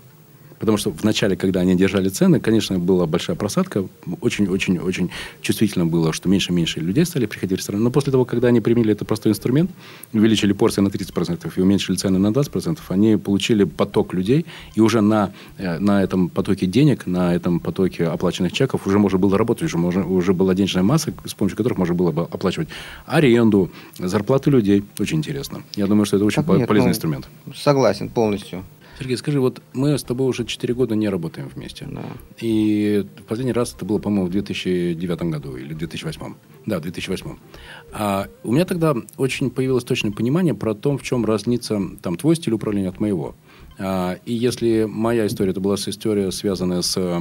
Потому что в начале, когда они держали цены, конечно, была большая просадка. Очень-очень-очень чувствительно было, что меньше и меньше людей стали приходить в ресторан. Но после того, когда они применили этот простой инструмент, увеличили порции на 30% и уменьшили цены на 20%, они получили поток людей. И уже на, э, на этом потоке денег, на этом потоке оплаченных чеков уже можно было работать. Уже, можно, уже была денежная масса, с помощью которых можно было бы оплачивать аренду, зарплаты людей. Очень интересно. Я думаю, что это очень Так нет, полезный ну, инструмент. Согласен полностью. Сергей, скажи, вот мы с тобой уже 4 года не работаем вместе. Да. И в последний раз это было, по-моему, в 2009 году или 2008. Да, в 2008. А у меня тогда очень появилось точное понимание про то, в чем разнится там, твой стиль управления от моего. А, и если моя история, это была история, связанная с... э,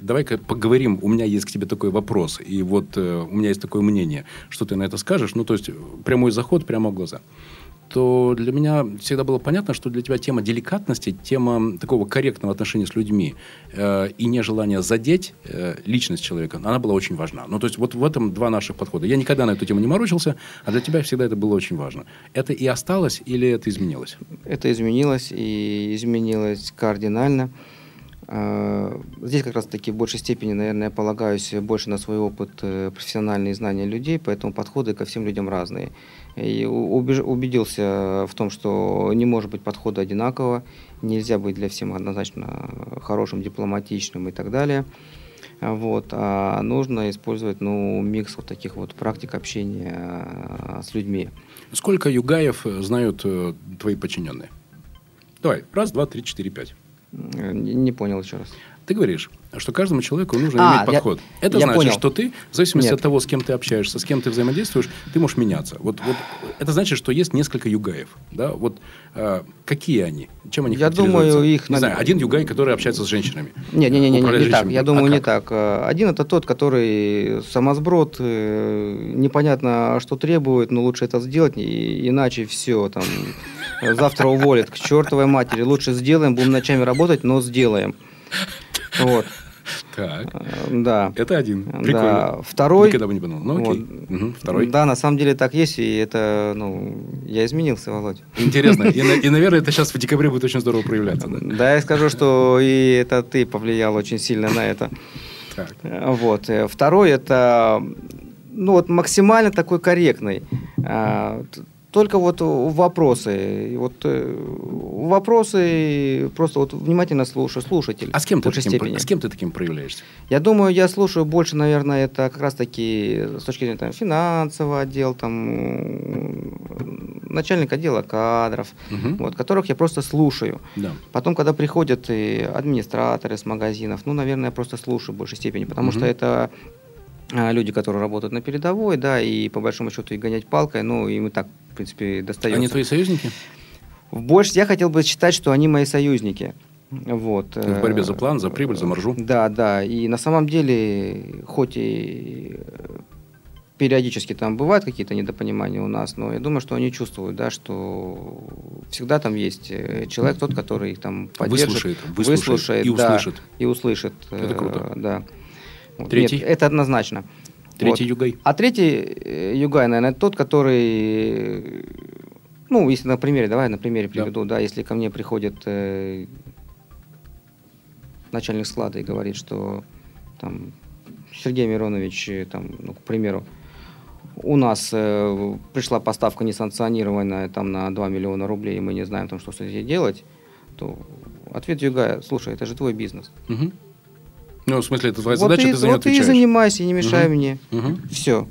Давай-ка поговорим, у меня есть к тебе такой вопрос, и вот э, у меня есть такое мнение, что ты на это скажешь, ну, то есть прямой заход прямо в глаза то для меня всегда было понятно, что для тебя тема деликатности, тема такого корректного отношения с людьми э, и нежелания задеть э, личность человека, она была очень важна. Ну, то есть, вот в этом два наших подхода. Я никогда на эту тему не морочился, а для тебя всегда это было очень важно. Это и осталось или это изменилось? Это изменилось и изменилось кардинально. Э, Здесь как раз-таки в большей степени, наверное, я полагаюсь больше на свой опыт, э, профессиональные знания людей, поэтому подходы ко всем людям разные. И убедился в том, что не может быть подхода одинакового, нельзя быть для всех однозначно хорошим, дипломатичным и так далее. Вот, а нужно использовать ну, микс вот таких вот практик общения э, с людьми. Сколько югаев знают твои подчиненные? Давай, раз, два, три, четыре, пять. Не не понял еще раз. Ты говоришь, что каждому человеку нужно А, иметь я- подход. Это я значит, понял. что ты, в зависимости Нет. от того, с кем ты общаешься, с кем ты взаимодействуешь, ты можешь меняться. Вот, вот это значит, что есть несколько югаев. Да? Вот, э, какие они? Чем они Я думаю, их Не знаю, один югай, который общается с женщинами. Не, не, не, не, не, не так. Я А думаю, не как? так. Один это тот, который самосброд, э, непонятно, что требует, но лучше это сделать, иначе все там завтра уволят к чертовой матери. Лучше сделаем, будем ночами работать, но сделаем. Вот. Так. Э, Да. Это один. Да. Прикольно. Второй. Никогда бы не подумал. Ну, окей. Вот. Мгм. Второй. Да, на самом деле так есть, и это, ну, я изменился, Володь. Интересно. И, и, наверное, это сейчас в декабре будет очень здорово проявляться. Да? Да, я скажу, что и это ты повлиял очень сильно на это. Так. Э, Вот. Э, Второй это, ну, вот максимально такой корректный. Только вот вопросы. Вот э, вопросы просто вот внимательно слушаю, слушатель. А с кем, ты таким, степени. с кем ты таким проявляешься? Я думаю, я слушаю больше, наверное, это как раз-таки с точки зрения там, финансового отдела, там, начальника отдела кадров, Мгм. вот, которых я просто слушаю. Да. Потом, когда приходят и администраторы с магазинов, ну, наверное, я просто слушаю в большей степени, потому Мгм. что это а, люди, которые работают на передовой, да, и по большому счету и гонять палкой, ну, им и так, принципе, достается. Они твои союзники? Больше я хотел бы считать, что они мои союзники. Вот. В борьбе за э, план, за прибыль, за маржу? Да, да. И на самом деле, хоть и э, периодически там бывают какие-то недопонимания у нас, но я думаю, что они чувствуют, да, что всегда там есть э, человек, тот, который их там поддержит, Выслушает, выслушает и да, услышит. и услышит. Это э, круто. Да. Вот. Третий? Нет, это однозначно. Третий Вот. югай. А третий э, югай, наверное, тот, который, ну, если на примере, давай на примере Да. приведу, да, если ко мне приходит э, начальник склада и говорит, что там Сергей Миронович, э, там, ну, к примеру, у нас э, пришла поставка несанкционированная там на 2 миллиона рублей, и мы не знаем там, что с этим делать, то ответ Югая, слушай, это же твой бизнес. Мгм. Ну, в смысле, это твоя вот задача, ты, ты за нее вот ты и отвечаешь. занимайся, и не мешай Мгм. мне. Мгм. Все.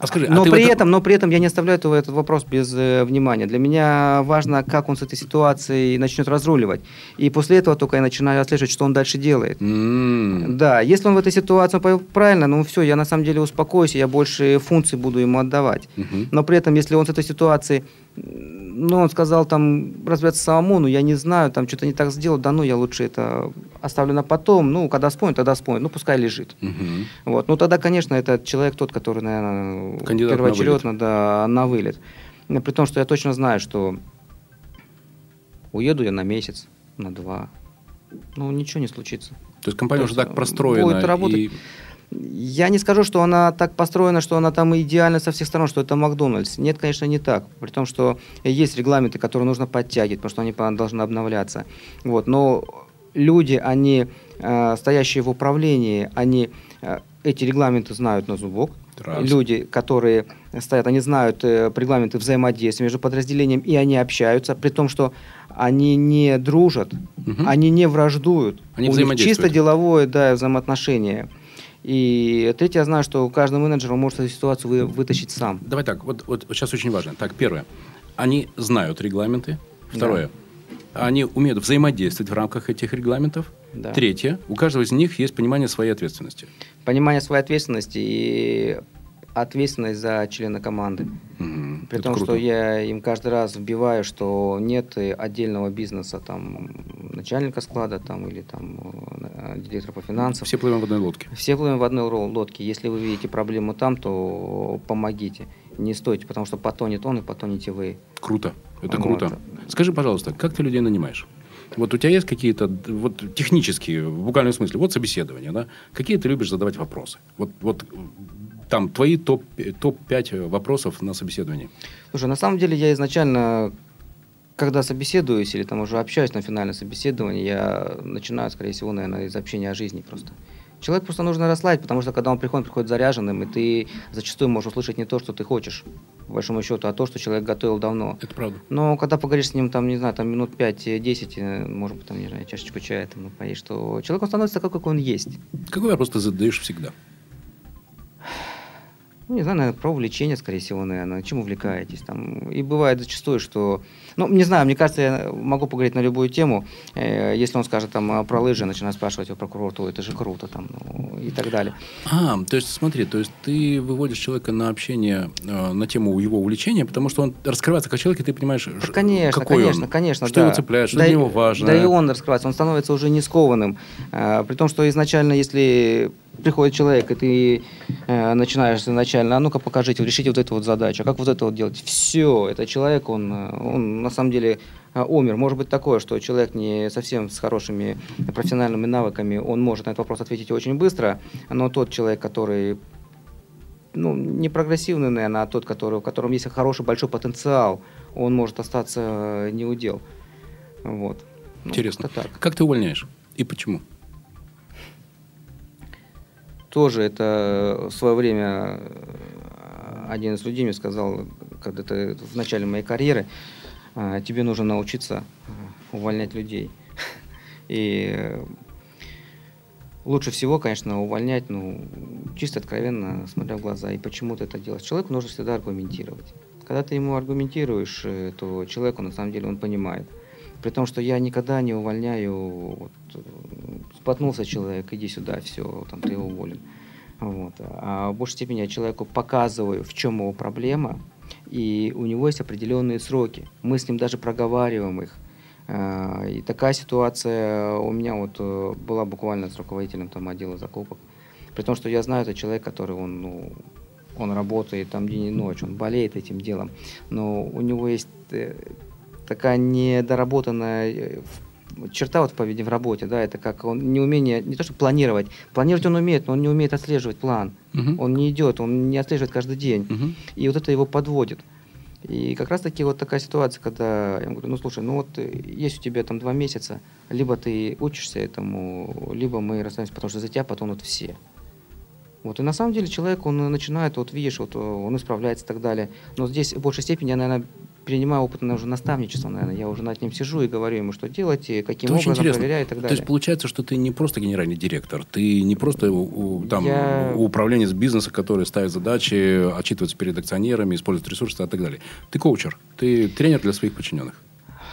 А скажи, а но, в при это- этом, но при этом я не оставляю этого, этот вопрос без э, внимания. Для меня важно, как он с этой ситуацией начнет разруливать. И после этого только я начинаю отслеживать, что он дальше делает. М. Да, если он в этой ситуации правильно, ну все, я на самом деле успокоюсь, и я больше функций буду ему отдавать. Мгм. Но при этом, если он с этой ситуации, ну, он сказал там разбираться самому, ну, я не знаю, там что-то не так сделал, да ну, я лучше это оставлю на потом, ну, когда вспомнит, тогда вспомнит, ну, пускай лежит. Мгм. Вот. Ну, тогда, конечно, это человек тот, который, наверное, Кандидат на первоочередно да, на вылет. При том, что я точно знаю, что уеду я на месяц, на два. Ну, ничего не случится. То есть компания То уже так э, простроена. будет работать. и- Я не скажу, что она так построена, что она там идеальна со всех сторон, что это Макдональдс. Нет, конечно, не так. При том, что есть регламенты, которые нужно подтягивать, потому что они должны обновляться. Вот. Но люди, они, э, стоящие в управлении, они э, эти регламенты знают на зубок. Раз. Люди, которые стоят, они знают э, регламенты взаимодействия между подразделением, и они общаются, при том, что они не дружат, Мгм. они не враждуют. Они У них чисто деловое да, взаимоотношение. И третье, я знаю, что каждый менеджер может эту ситуацию вы- вытащить сам. Давай так, вот, вот сейчас очень важно. Так, первое. Они знают регламенты. Второе. Они умеют взаимодействовать в рамках этих регламентов. Да. Третье. У каждого из них есть понимание своей ответственности. Понимание своей ответственности и ответственность за члена команды. Мгм. При Это том, круто. что я им каждый раз вбиваю, что нет отдельного бизнеса, там, начальника склада там, или там, э, директора по финансам. Все плывем в одной лодке. Все плывем в одной лодке. Если вы видите проблему там, то помогите. Не стойте, потому что потонет он и потонете вы. Круто. Это Вот. круто. Скажи, пожалуйста, как ты людей нанимаешь? Вот у тебя есть какие-то вот, технические, в буквальном смысле, вот собеседование, да? Какие ты любишь задавать вопросы? Вот, вот там твои топ, топ-5 вопросов на собеседовании. Слушай, на самом деле я изначально, когда собеседуюсь или там уже общаюсь на финальном собеседовании, я начинаю, скорее всего, наверное, из общения о жизни просто. Человек просто нужно расслабить, потому что когда он приходит, приходит заряженным, и ты зачастую можешь услышать не то, что ты хочешь, по большому счету, а то, что человек готовил давно. Это правда. Но когда поговоришь с ним, там, не знаю, там минут 5-10, э, может быть, там, не знаю, чашечку чая, там, поешь, то человек он становится такой, какой он есть. Какой вопрос ты задаешь всегда? Ну, не знаю, наверное, про увлечение, скорее всего, наверное, чем увлекаетесь. Там. И бывает зачастую, что... Ну, не знаю, мне кажется, я могу поговорить на любую тему. Э, если он скажет там про лыжи, начинаю спрашивать его про курорт, «Ой, это же круто, там, ну, и так далее. А, то есть смотри, то есть ты выводишь человека на общение э, на тему его увлечения, потому что он раскрывается как человек, и ты понимаешь, Да, конечно, какой конечно, он, конечно. что да. его цепляет, что да, для него важно. Да и он раскрывается, он становится уже не скованным. А, при том, что изначально, если приходит человек, и ты э, начинаешь изначально, а ну-ка покажите, решите вот эту вот задачу, а как вот это вот делать? Все, это человек, он, э, он на самом деле э, умер. Может быть такое, что человек не совсем с хорошими профессиональными навыками, он может на этот вопрос ответить очень быстро, но тот человек, который ну, не прогрессивный, наверное, а тот, который, у которого есть хороший большой потенциал, он может остаться э, неудел. Вот. Ну, Интересно. Так. Как ты увольняешь и почему? Тоже это в свое время э, один из людей мне сказал, когда-то в начале моей карьеры, «А, тебе нужно научиться э, увольнять людей. И лучше всего, конечно, увольнять, ну, чисто откровенно, смотря в глаза. И почему ты это делаешь? Человеку нужно всегда аргументировать. Когда ты ему аргументируешь, э, то человеку на самом деле он понимает. При том, что я никогда не увольняю, вот, э, споткнулся человек, иди сюда, все, там ты уволен. Вот. А в большей степени я человеку показываю, в чем его проблема, и у него есть определенные сроки. Мы с ним даже проговариваем их. А, и такая ситуация у меня вот э, была буквально с руководителем там, отдела закупок. При том, что я знаю, это человек, который он, ну, он работает там день и ночь, он болеет этим делом, но у него есть э, такая недоработанная э, черта вот в поведении в работе, да, это как он неумение, не то что планировать, планировать он умеет, но он не умеет отслеживать план, uh-huh. он не идет, он не отслеживает каждый день, uh-huh. и вот это его подводит. И как раз таки вот такая ситуация, когда я говорю, ну слушай, ну вот э, есть у тебя там два месяца, либо ты учишься этому, либо мы расстанемся, потому что за тебя потом вот все. Вот, и на самом деле человек, он начинает, вот видишь, вот он исправляется и так далее. Но здесь в большей степени я, наверное, перенимаю опытное уже наставничество, наверное. Я уже над ним сижу и говорю ему, что делать, и каким Это образом проверяю и так далее. То есть получается, что ты не просто генеральный директор, ты не просто у, там, я... управленец бизнеса, который ставит задачи, отчитывается перед акционерами, использует ресурсы и так далее. Ты коучер, ты тренер для своих подчиненных.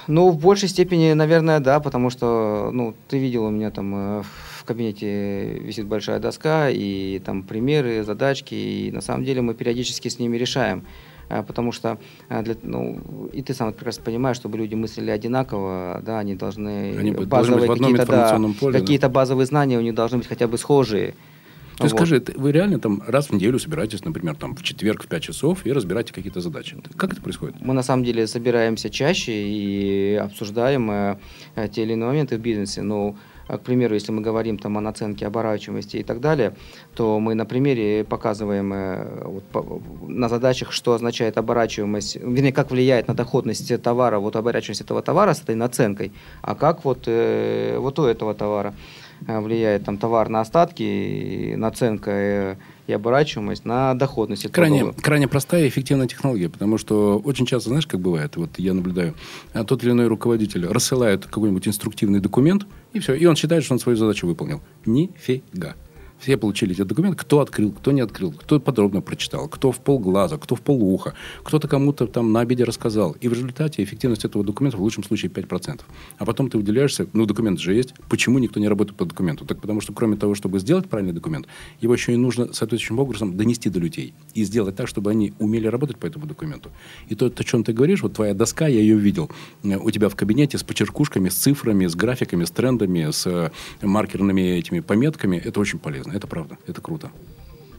Ну, в большей степени, наверное, да, потому что, ну, ты видел у меня там э, в кабинете висит большая доска, и там примеры, задачки, и на самом деле мы периодически с ними решаем. Э, потому что, э, для, ну, и ты сам прекрасно понимаешь, чтобы люди мыслили одинаково, да, они должны они базовые какие-то, да, какие-то базовые знания у них должны быть хотя бы схожие. Есть вот. скажи, вы реально там раз в неделю собираетесь, например, там в четверг в 5 часов и разбираете какие-то задачи. Как это происходит? Мы на самом деле собираемся чаще и обсуждаем э, те или иные моменты в бизнесе. Но, э, к примеру, если мы говорим там о наценке оборачиваемости и так далее, то мы на примере показываем э, вот, по, на задачах, что означает оборачиваемость, вернее, как влияет на доходность товара, вот оборачиваемость этого товара с этой наценкой, а как вот, э, вот у этого товара. Э, влияет там товар на остатки, наценка и оборачиваемость на доходность. Крайне, крайне простая и эффективная технология, потому что очень часто, знаешь, как бывает, вот я наблюдаю, а тот или иной руководитель рассылает какой-нибудь инструктивный документ, и все, и он считает, что он свою задачу выполнил. Нифига. Все получили эти документы. Кто открыл, кто не открыл, кто подробно прочитал, кто в полглаза, кто в полуха, кто-то кому-то там на обеде рассказал. И в результате эффективность этого документа в лучшем случае 5%. А потом ты выделяешься, ну, документ же есть, почему никто не работает по документу? Так потому что кроме того, чтобы сделать правильный документ, его еще и нужно соответствующим образом донести до людей и сделать так, чтобы они умели работать по этому документу. И то, о чем ты говоришь, вот твоя доска, я ее видел э, у тебя в кабинете с почеркушками, с цифрами, с графиками, с трендами, с э, маркерными этими пометками, это очень полезно полезно. Это правда. Это круто.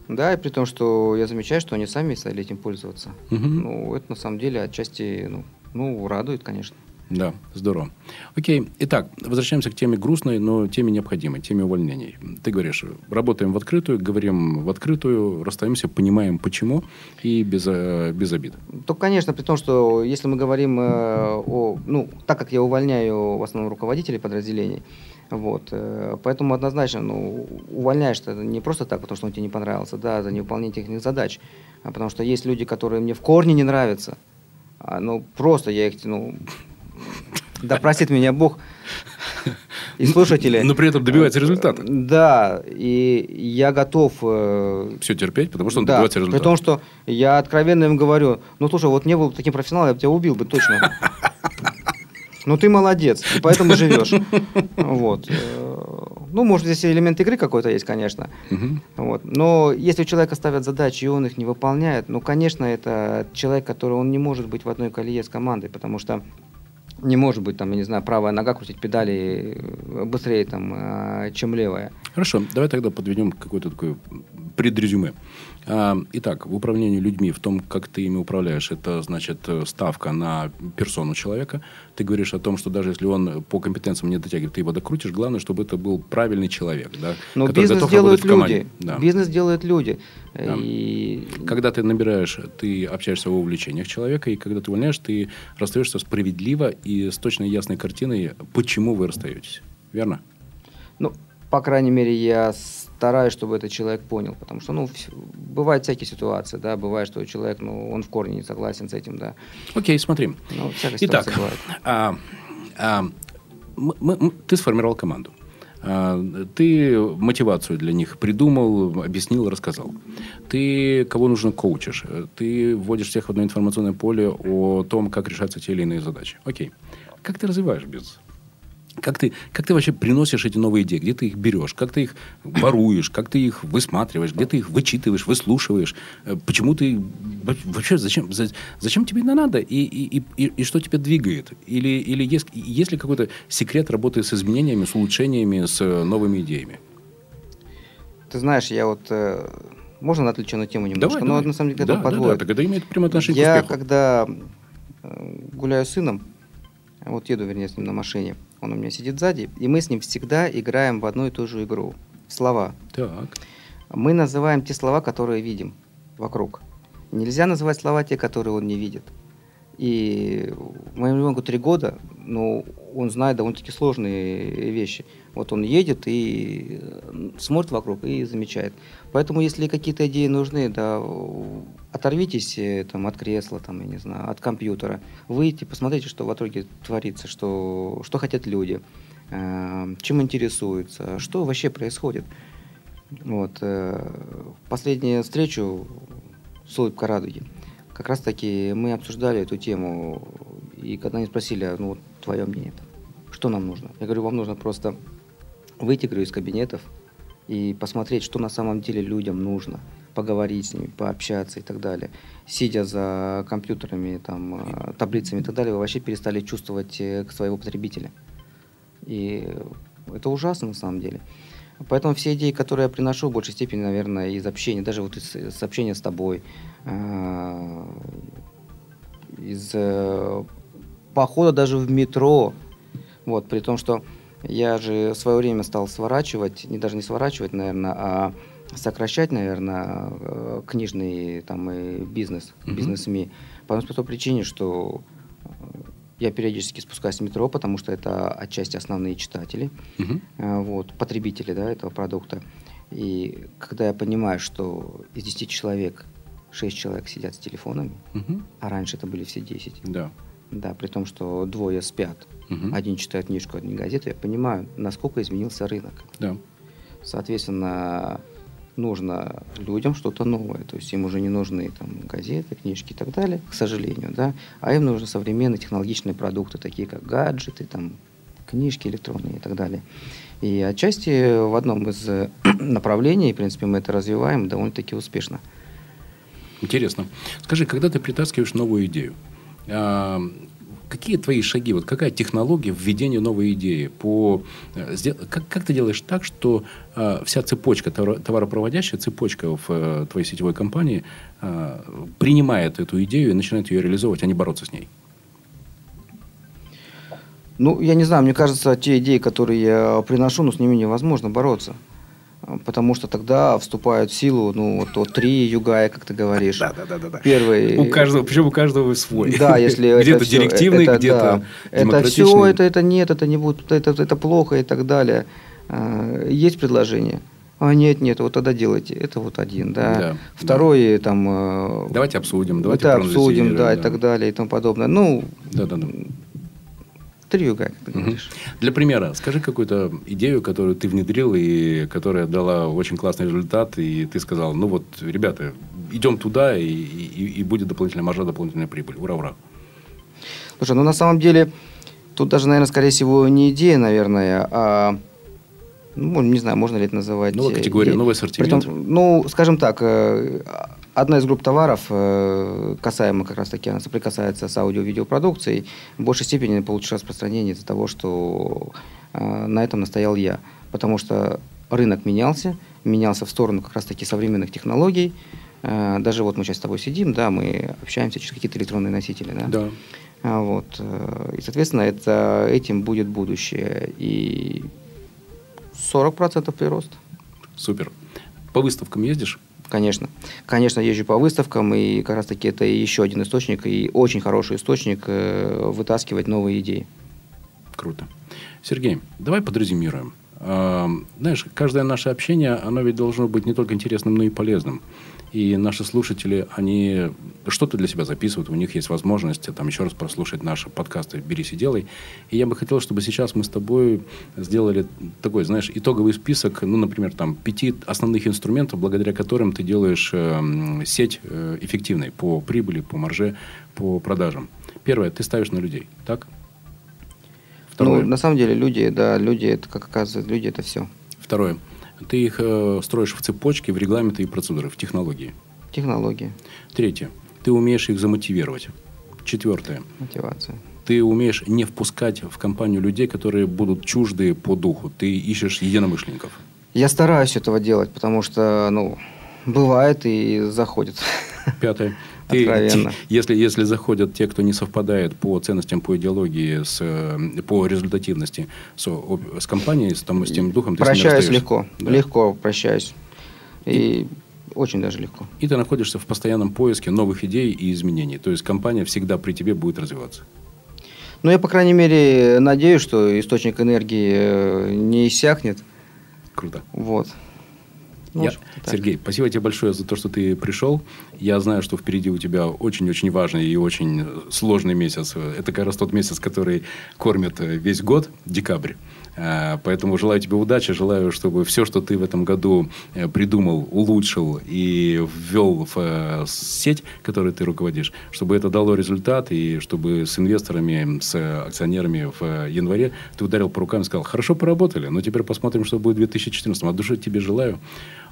Да, и при том, что я замечаю, что они сами стали этим пользоваться. Угу. Ну, это на самом деле отчасти, ну, ну, радует, конечно. Да, здорово. Окей, итак, возвращаемся к теме грустной, но теме необходимой, теме увольнений. Ты говоришь, работаем в открытую, говорим в открытую, расстаемся, понимаем почему и без, э, без обид. То, конечно, при том, что если мы говорим э, о... Ну, так как я увольняю в основном руководителей подразделений, вот. Э, поэтому однозначно ну, увольняешь ты не просто так, потому что он тебе не понравился, да, за невыполнение технических задач, а потому что есть люди, которые мне в корне не нравятся. А, ну, просто я их, ну, да простит меня Бог и слушатели. Но при этом добивается результата. Да, и я готов... Э, Все терпеть, потому что он да, добивается результата. При том, что я откровенно им говорю, ну, слушай, вот не был таким профессионалом, я бы тебя убил бы точно. Ну, ты молодец, и поэтому живешь. Вот. Ну, может, здесь элемент игры какой-то есть, конечно. Вот. Но если у человека ставят задачи, и он их не выполняет, ну, конечно, это человек, который он не может быть в одной колее с командой, потому что не может быть, там, я не знаю, правая нога крутить педали э, быстрее, там, э, чем левая. Хорошо, давай тогда подведем какое-то такое предрезюме. Итак, в управлении людьми, в том, как ты ими управляешь, это значит э, ставка на персону человека. Ты говоришь о том, что даже если он по компетенциям не дотягивает, ты его докрутишь. Главное, чтобы это был правильный человек, да, Но который бизнес готов делают работать в команде. люди. Да. Бизнес делают люди. Да. И Когда ты набираешь, ты общаешься о увлечениях человека, и когда ты увольняешь, ты расстаешься справедливо и с точной ясной картиной, почему вы расстаетесь. Верно? Ну, по крайней мере, я стараюсь, чтобы этот человек понял, потому что, ну, бывают всякие ситуации, да, бывает, что человек, ну, он в корне не согласен с этим, да. Окей, смотри. Ну, всякая Итак, бывает. а, а, м- м- м- ты сформировал команду. А, Ты мотивацию для них придумал, объяснил, рассказал. Ты кого нужно коучишь. Ты вводишь всех в одно информационное поле о том, как решаются те или иные задачи. Окей. Как ты развиваешь бизнес? Как ты, как ты вообще приносишь эти новые идеи? Где ты их берешь? Как ты их воруешь? Как ты их высматриваешь? Где ты их вычитываешь, выслушиваешь? Э, Почему ты... во- Вообще, зачем, за- зачем тебе это надо? И, и, и, и- что тебя двигает? Или, или есть, есть ли какой-то секрет работы с изменениями, с улучшениями, с э, новыми идеями? Ты знаешь, я вот... э, можно на отвлеченную тему немножко? Давай, Но давай. на самом деле да, это да, подводит. да, так это имеет прямое отношение Я, к успеху. когда э, гуляю с сыном, вот еду, вернее, с ним на машине, он у меня сидит сзади, и мы с ним всегда играем в одну и ту же игру. Слова. Так. Мы называем те слова, которые видим вокруг. Нельзя называть слова те, которые он не видит. И моему ребенку три года, но он знает довольно-таки сложные вещи. Вот он едет и э, смотрит вокруг и замечает. Поэтому, если какие-то идеи нужны, да, оторвитесь э, там, от кресла, там, я не знаю, от компьютера, выйдите, посмотрите, что в итоге творится, что, что хотят люди, э, чем интересуются, что вообще происходит. Вот. э, Последнюю встречу с улыбкой радуги. Как раз таки мы обсуждали эту тему, и когда они спросили, а, ну твое мнение, что нам нужно? Я говорю, вам нужно просто выйти, из кабинетов и посмотреть, что на самом деле людям нужно, поговорить с ними, пообщаться и так далее. Сидя за компьютерами, там, э, таблицами и так далее, вы вообще перестали чувствовать э, своего потребителя. И это ужасно на самом деле. Поэтому все идеи, которые я приношу, в большей степени, наверное, из общения, даже вот из, общения с тобой, э, из похода даже в метро, вот, при том, что я же в свое время стал сворачивать, не даже не сворачивать, наверное, а сокращать, наверное, э, книжный там и бизнес, Мгм. бизнес СМИ. По той причине, что э, я периодически спускаюсь в метро, потому что это отчасти основные читатели, э, вот, потребители да, этого продукта. И когда я понимаю, что из 10 человек 6 человек сидят с телефонами, Мгм. а раньше это были все 10, Да. да, при том, что двое спят, Мгм. один читает книжку, один газету, я понимаю, насколько изменился рынок. Да. Соответственно, нужно людям что-то новое. То есть им уже не нужны там, газеты, книжки и так далее, к сожалению, да, а им нужны современные технологичные продукты, такие как гаджеты, там, книжки электронные и так далее. И отчасти в одном из э, направлений, в принципе, мы это развиваем довольно-таки успешно. Интересно. Скажи, когда ты притаскиваешь новую идею, а, какие твои шаги, вот какая технология введения новой идеи? По, э, как, как ты делаешь так, что а, вся цепочка, товаро- товаропроводящая цепочка в э, твоей сетевой компании а, принимает эту идею и начинает ее реализовывать, а не бороться с ней? Ну, я не знаю, мне кажется, те идеи, которые я приношу, ну, с ними невозможно бороться. А, Потому что тогда вступают в силу, ну, вот, вот три югая, как ты говоришь. да, да, да. Первый... У каждого, причем у каждого свой. Да, если где-то директивный, это, где-то да. Это все, это, это нет, это не будет, это, это плохо и так далее. А, Есть предложение. А нет, нет, вот тогда делайте. Это вот один, да. Да, Второй там. э, Давайте обсудим, давайте это обсудим, да, проанализируем, и так далее и тому подобное. Ну, Да, да, да. Три юга, как ты говоришь. Для примера, скажи какую-то идею, которую ты внедрил и которая дала очень классный результат, и ты сказал, ну вот, ребята, идем туда, и, и- и будет дополнительная маржа, дополнительная прибыль. Ура, ура. Слушай, ну на самом деле, тут даже, наверное, скорее всего, не идея, наверное, а ну, не знаю, можно ли это называть. Новая э, категория, идеей. новый ассортимент. Притом, ну, скажем так, э, одна из групп товаров, э, касаемо как раз таки, она соприкасается с аудио-видеопродукцией, в большей степени получит распространение из-за того, что э, на этом настоял я. Потому что рынок менялся, менялся в сторону как раз таки современных технологий. Э, даже вот мы сейчас с тобой сидим, да, мы общаемся через какие-то электронные носители, да. Да. А Вот. И, соответственно, это, этим будет будущее. И 40% прирост. Супер. По выставкам ездишь? Конечно. Конечно, езжу по выставкам, и как раз таки это еще один источник, и очень хороший источник э, вытаскивать новые идеи. Круто. Сергей, давай подрезюмируем. А, Знаешь, каждое наше общение, оно ведь должно быть не только интересным, но и полезным. И наши слушатели, они что-то для себя записывают, у них есть возможность там еще раз прослушать наши подкасты «Берись и делай». И я бы хотел, чтобы сейчас мы с тобой сделали такой, знаешь, итоговый список, ну, например, там, пяти основных инструментов, благодаря которым ты делаешь э, сеть э, эффективной по прибыли, по марже, по продажам. Первое, ты ставишь на людей, так? Второе. Ну, на самом деле, люди, да, люди, это, как оказывается, люди это все. Второе. Ты их э, строишь в цепочке, в регламенты и процедуры, в технологии. Технологии, Третье. Ты умеешь их замотивировать. Четвертое. мотивация. Ты умеешь не впускать в компанию людей, которые будут чужды по духу. Ты ищешь единомышленников. Я стараюсь этого делать, потому что, ну, бывает и заходит. Пятое. Ты, Откровенно. если, если заходят те, кто не совпадает по ценностям, по идеологии, с, э, по результативности с, с компанией, с, там, с тем духом, ты Прощаюсь легко. Да. Легко прощаюсь. И очень даже легко. И ты находишься в постоянном поиске новых идей и изменений. То есть компания всегда при тебе будет развиваться. Ну, я, по крайней мере, надеюсь, что источник энергии э, не иссякнет. Круто. Вот. Я-. Сергей, спасибо тебе большое за то, что ты пришел. Я знаю, что впереди у тебя очень-очень важный и очень э, сложный месяц. Это как раз тот месяц, который кормит э, весь год, декабрь. А, Поэтому желаю тебе удачи, желаю, чтобы все, что ты в этом году э, придумал, улучшил и ввел в э, сеть, которой ты руководишь, чтобы это дало результат, и чтобы с инвесторами, с акционерами в э, январе ты ударил по рукам и сказал, хорошо поработали, но теперь посмотрим, что будет в 2014. От души тебе желаю.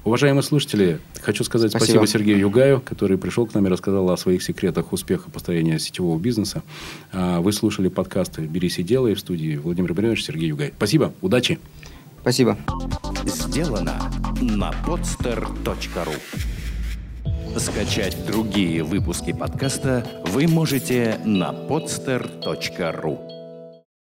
Уважаемые слушатели, хочу сказать спасибо, Спасибо. Сергею Югаю, который пришел к нам и рассказал о своих секретах успеха построения сетевого бизнеса. А, Вы слушали подкаст «Берись и делай» в студии Владимир Баринович, Сергей Югай. Спасибо, удачи! Спасибо. Сделано на podster.ru Скачать другие выпуски подкаста вы можете на podster.ru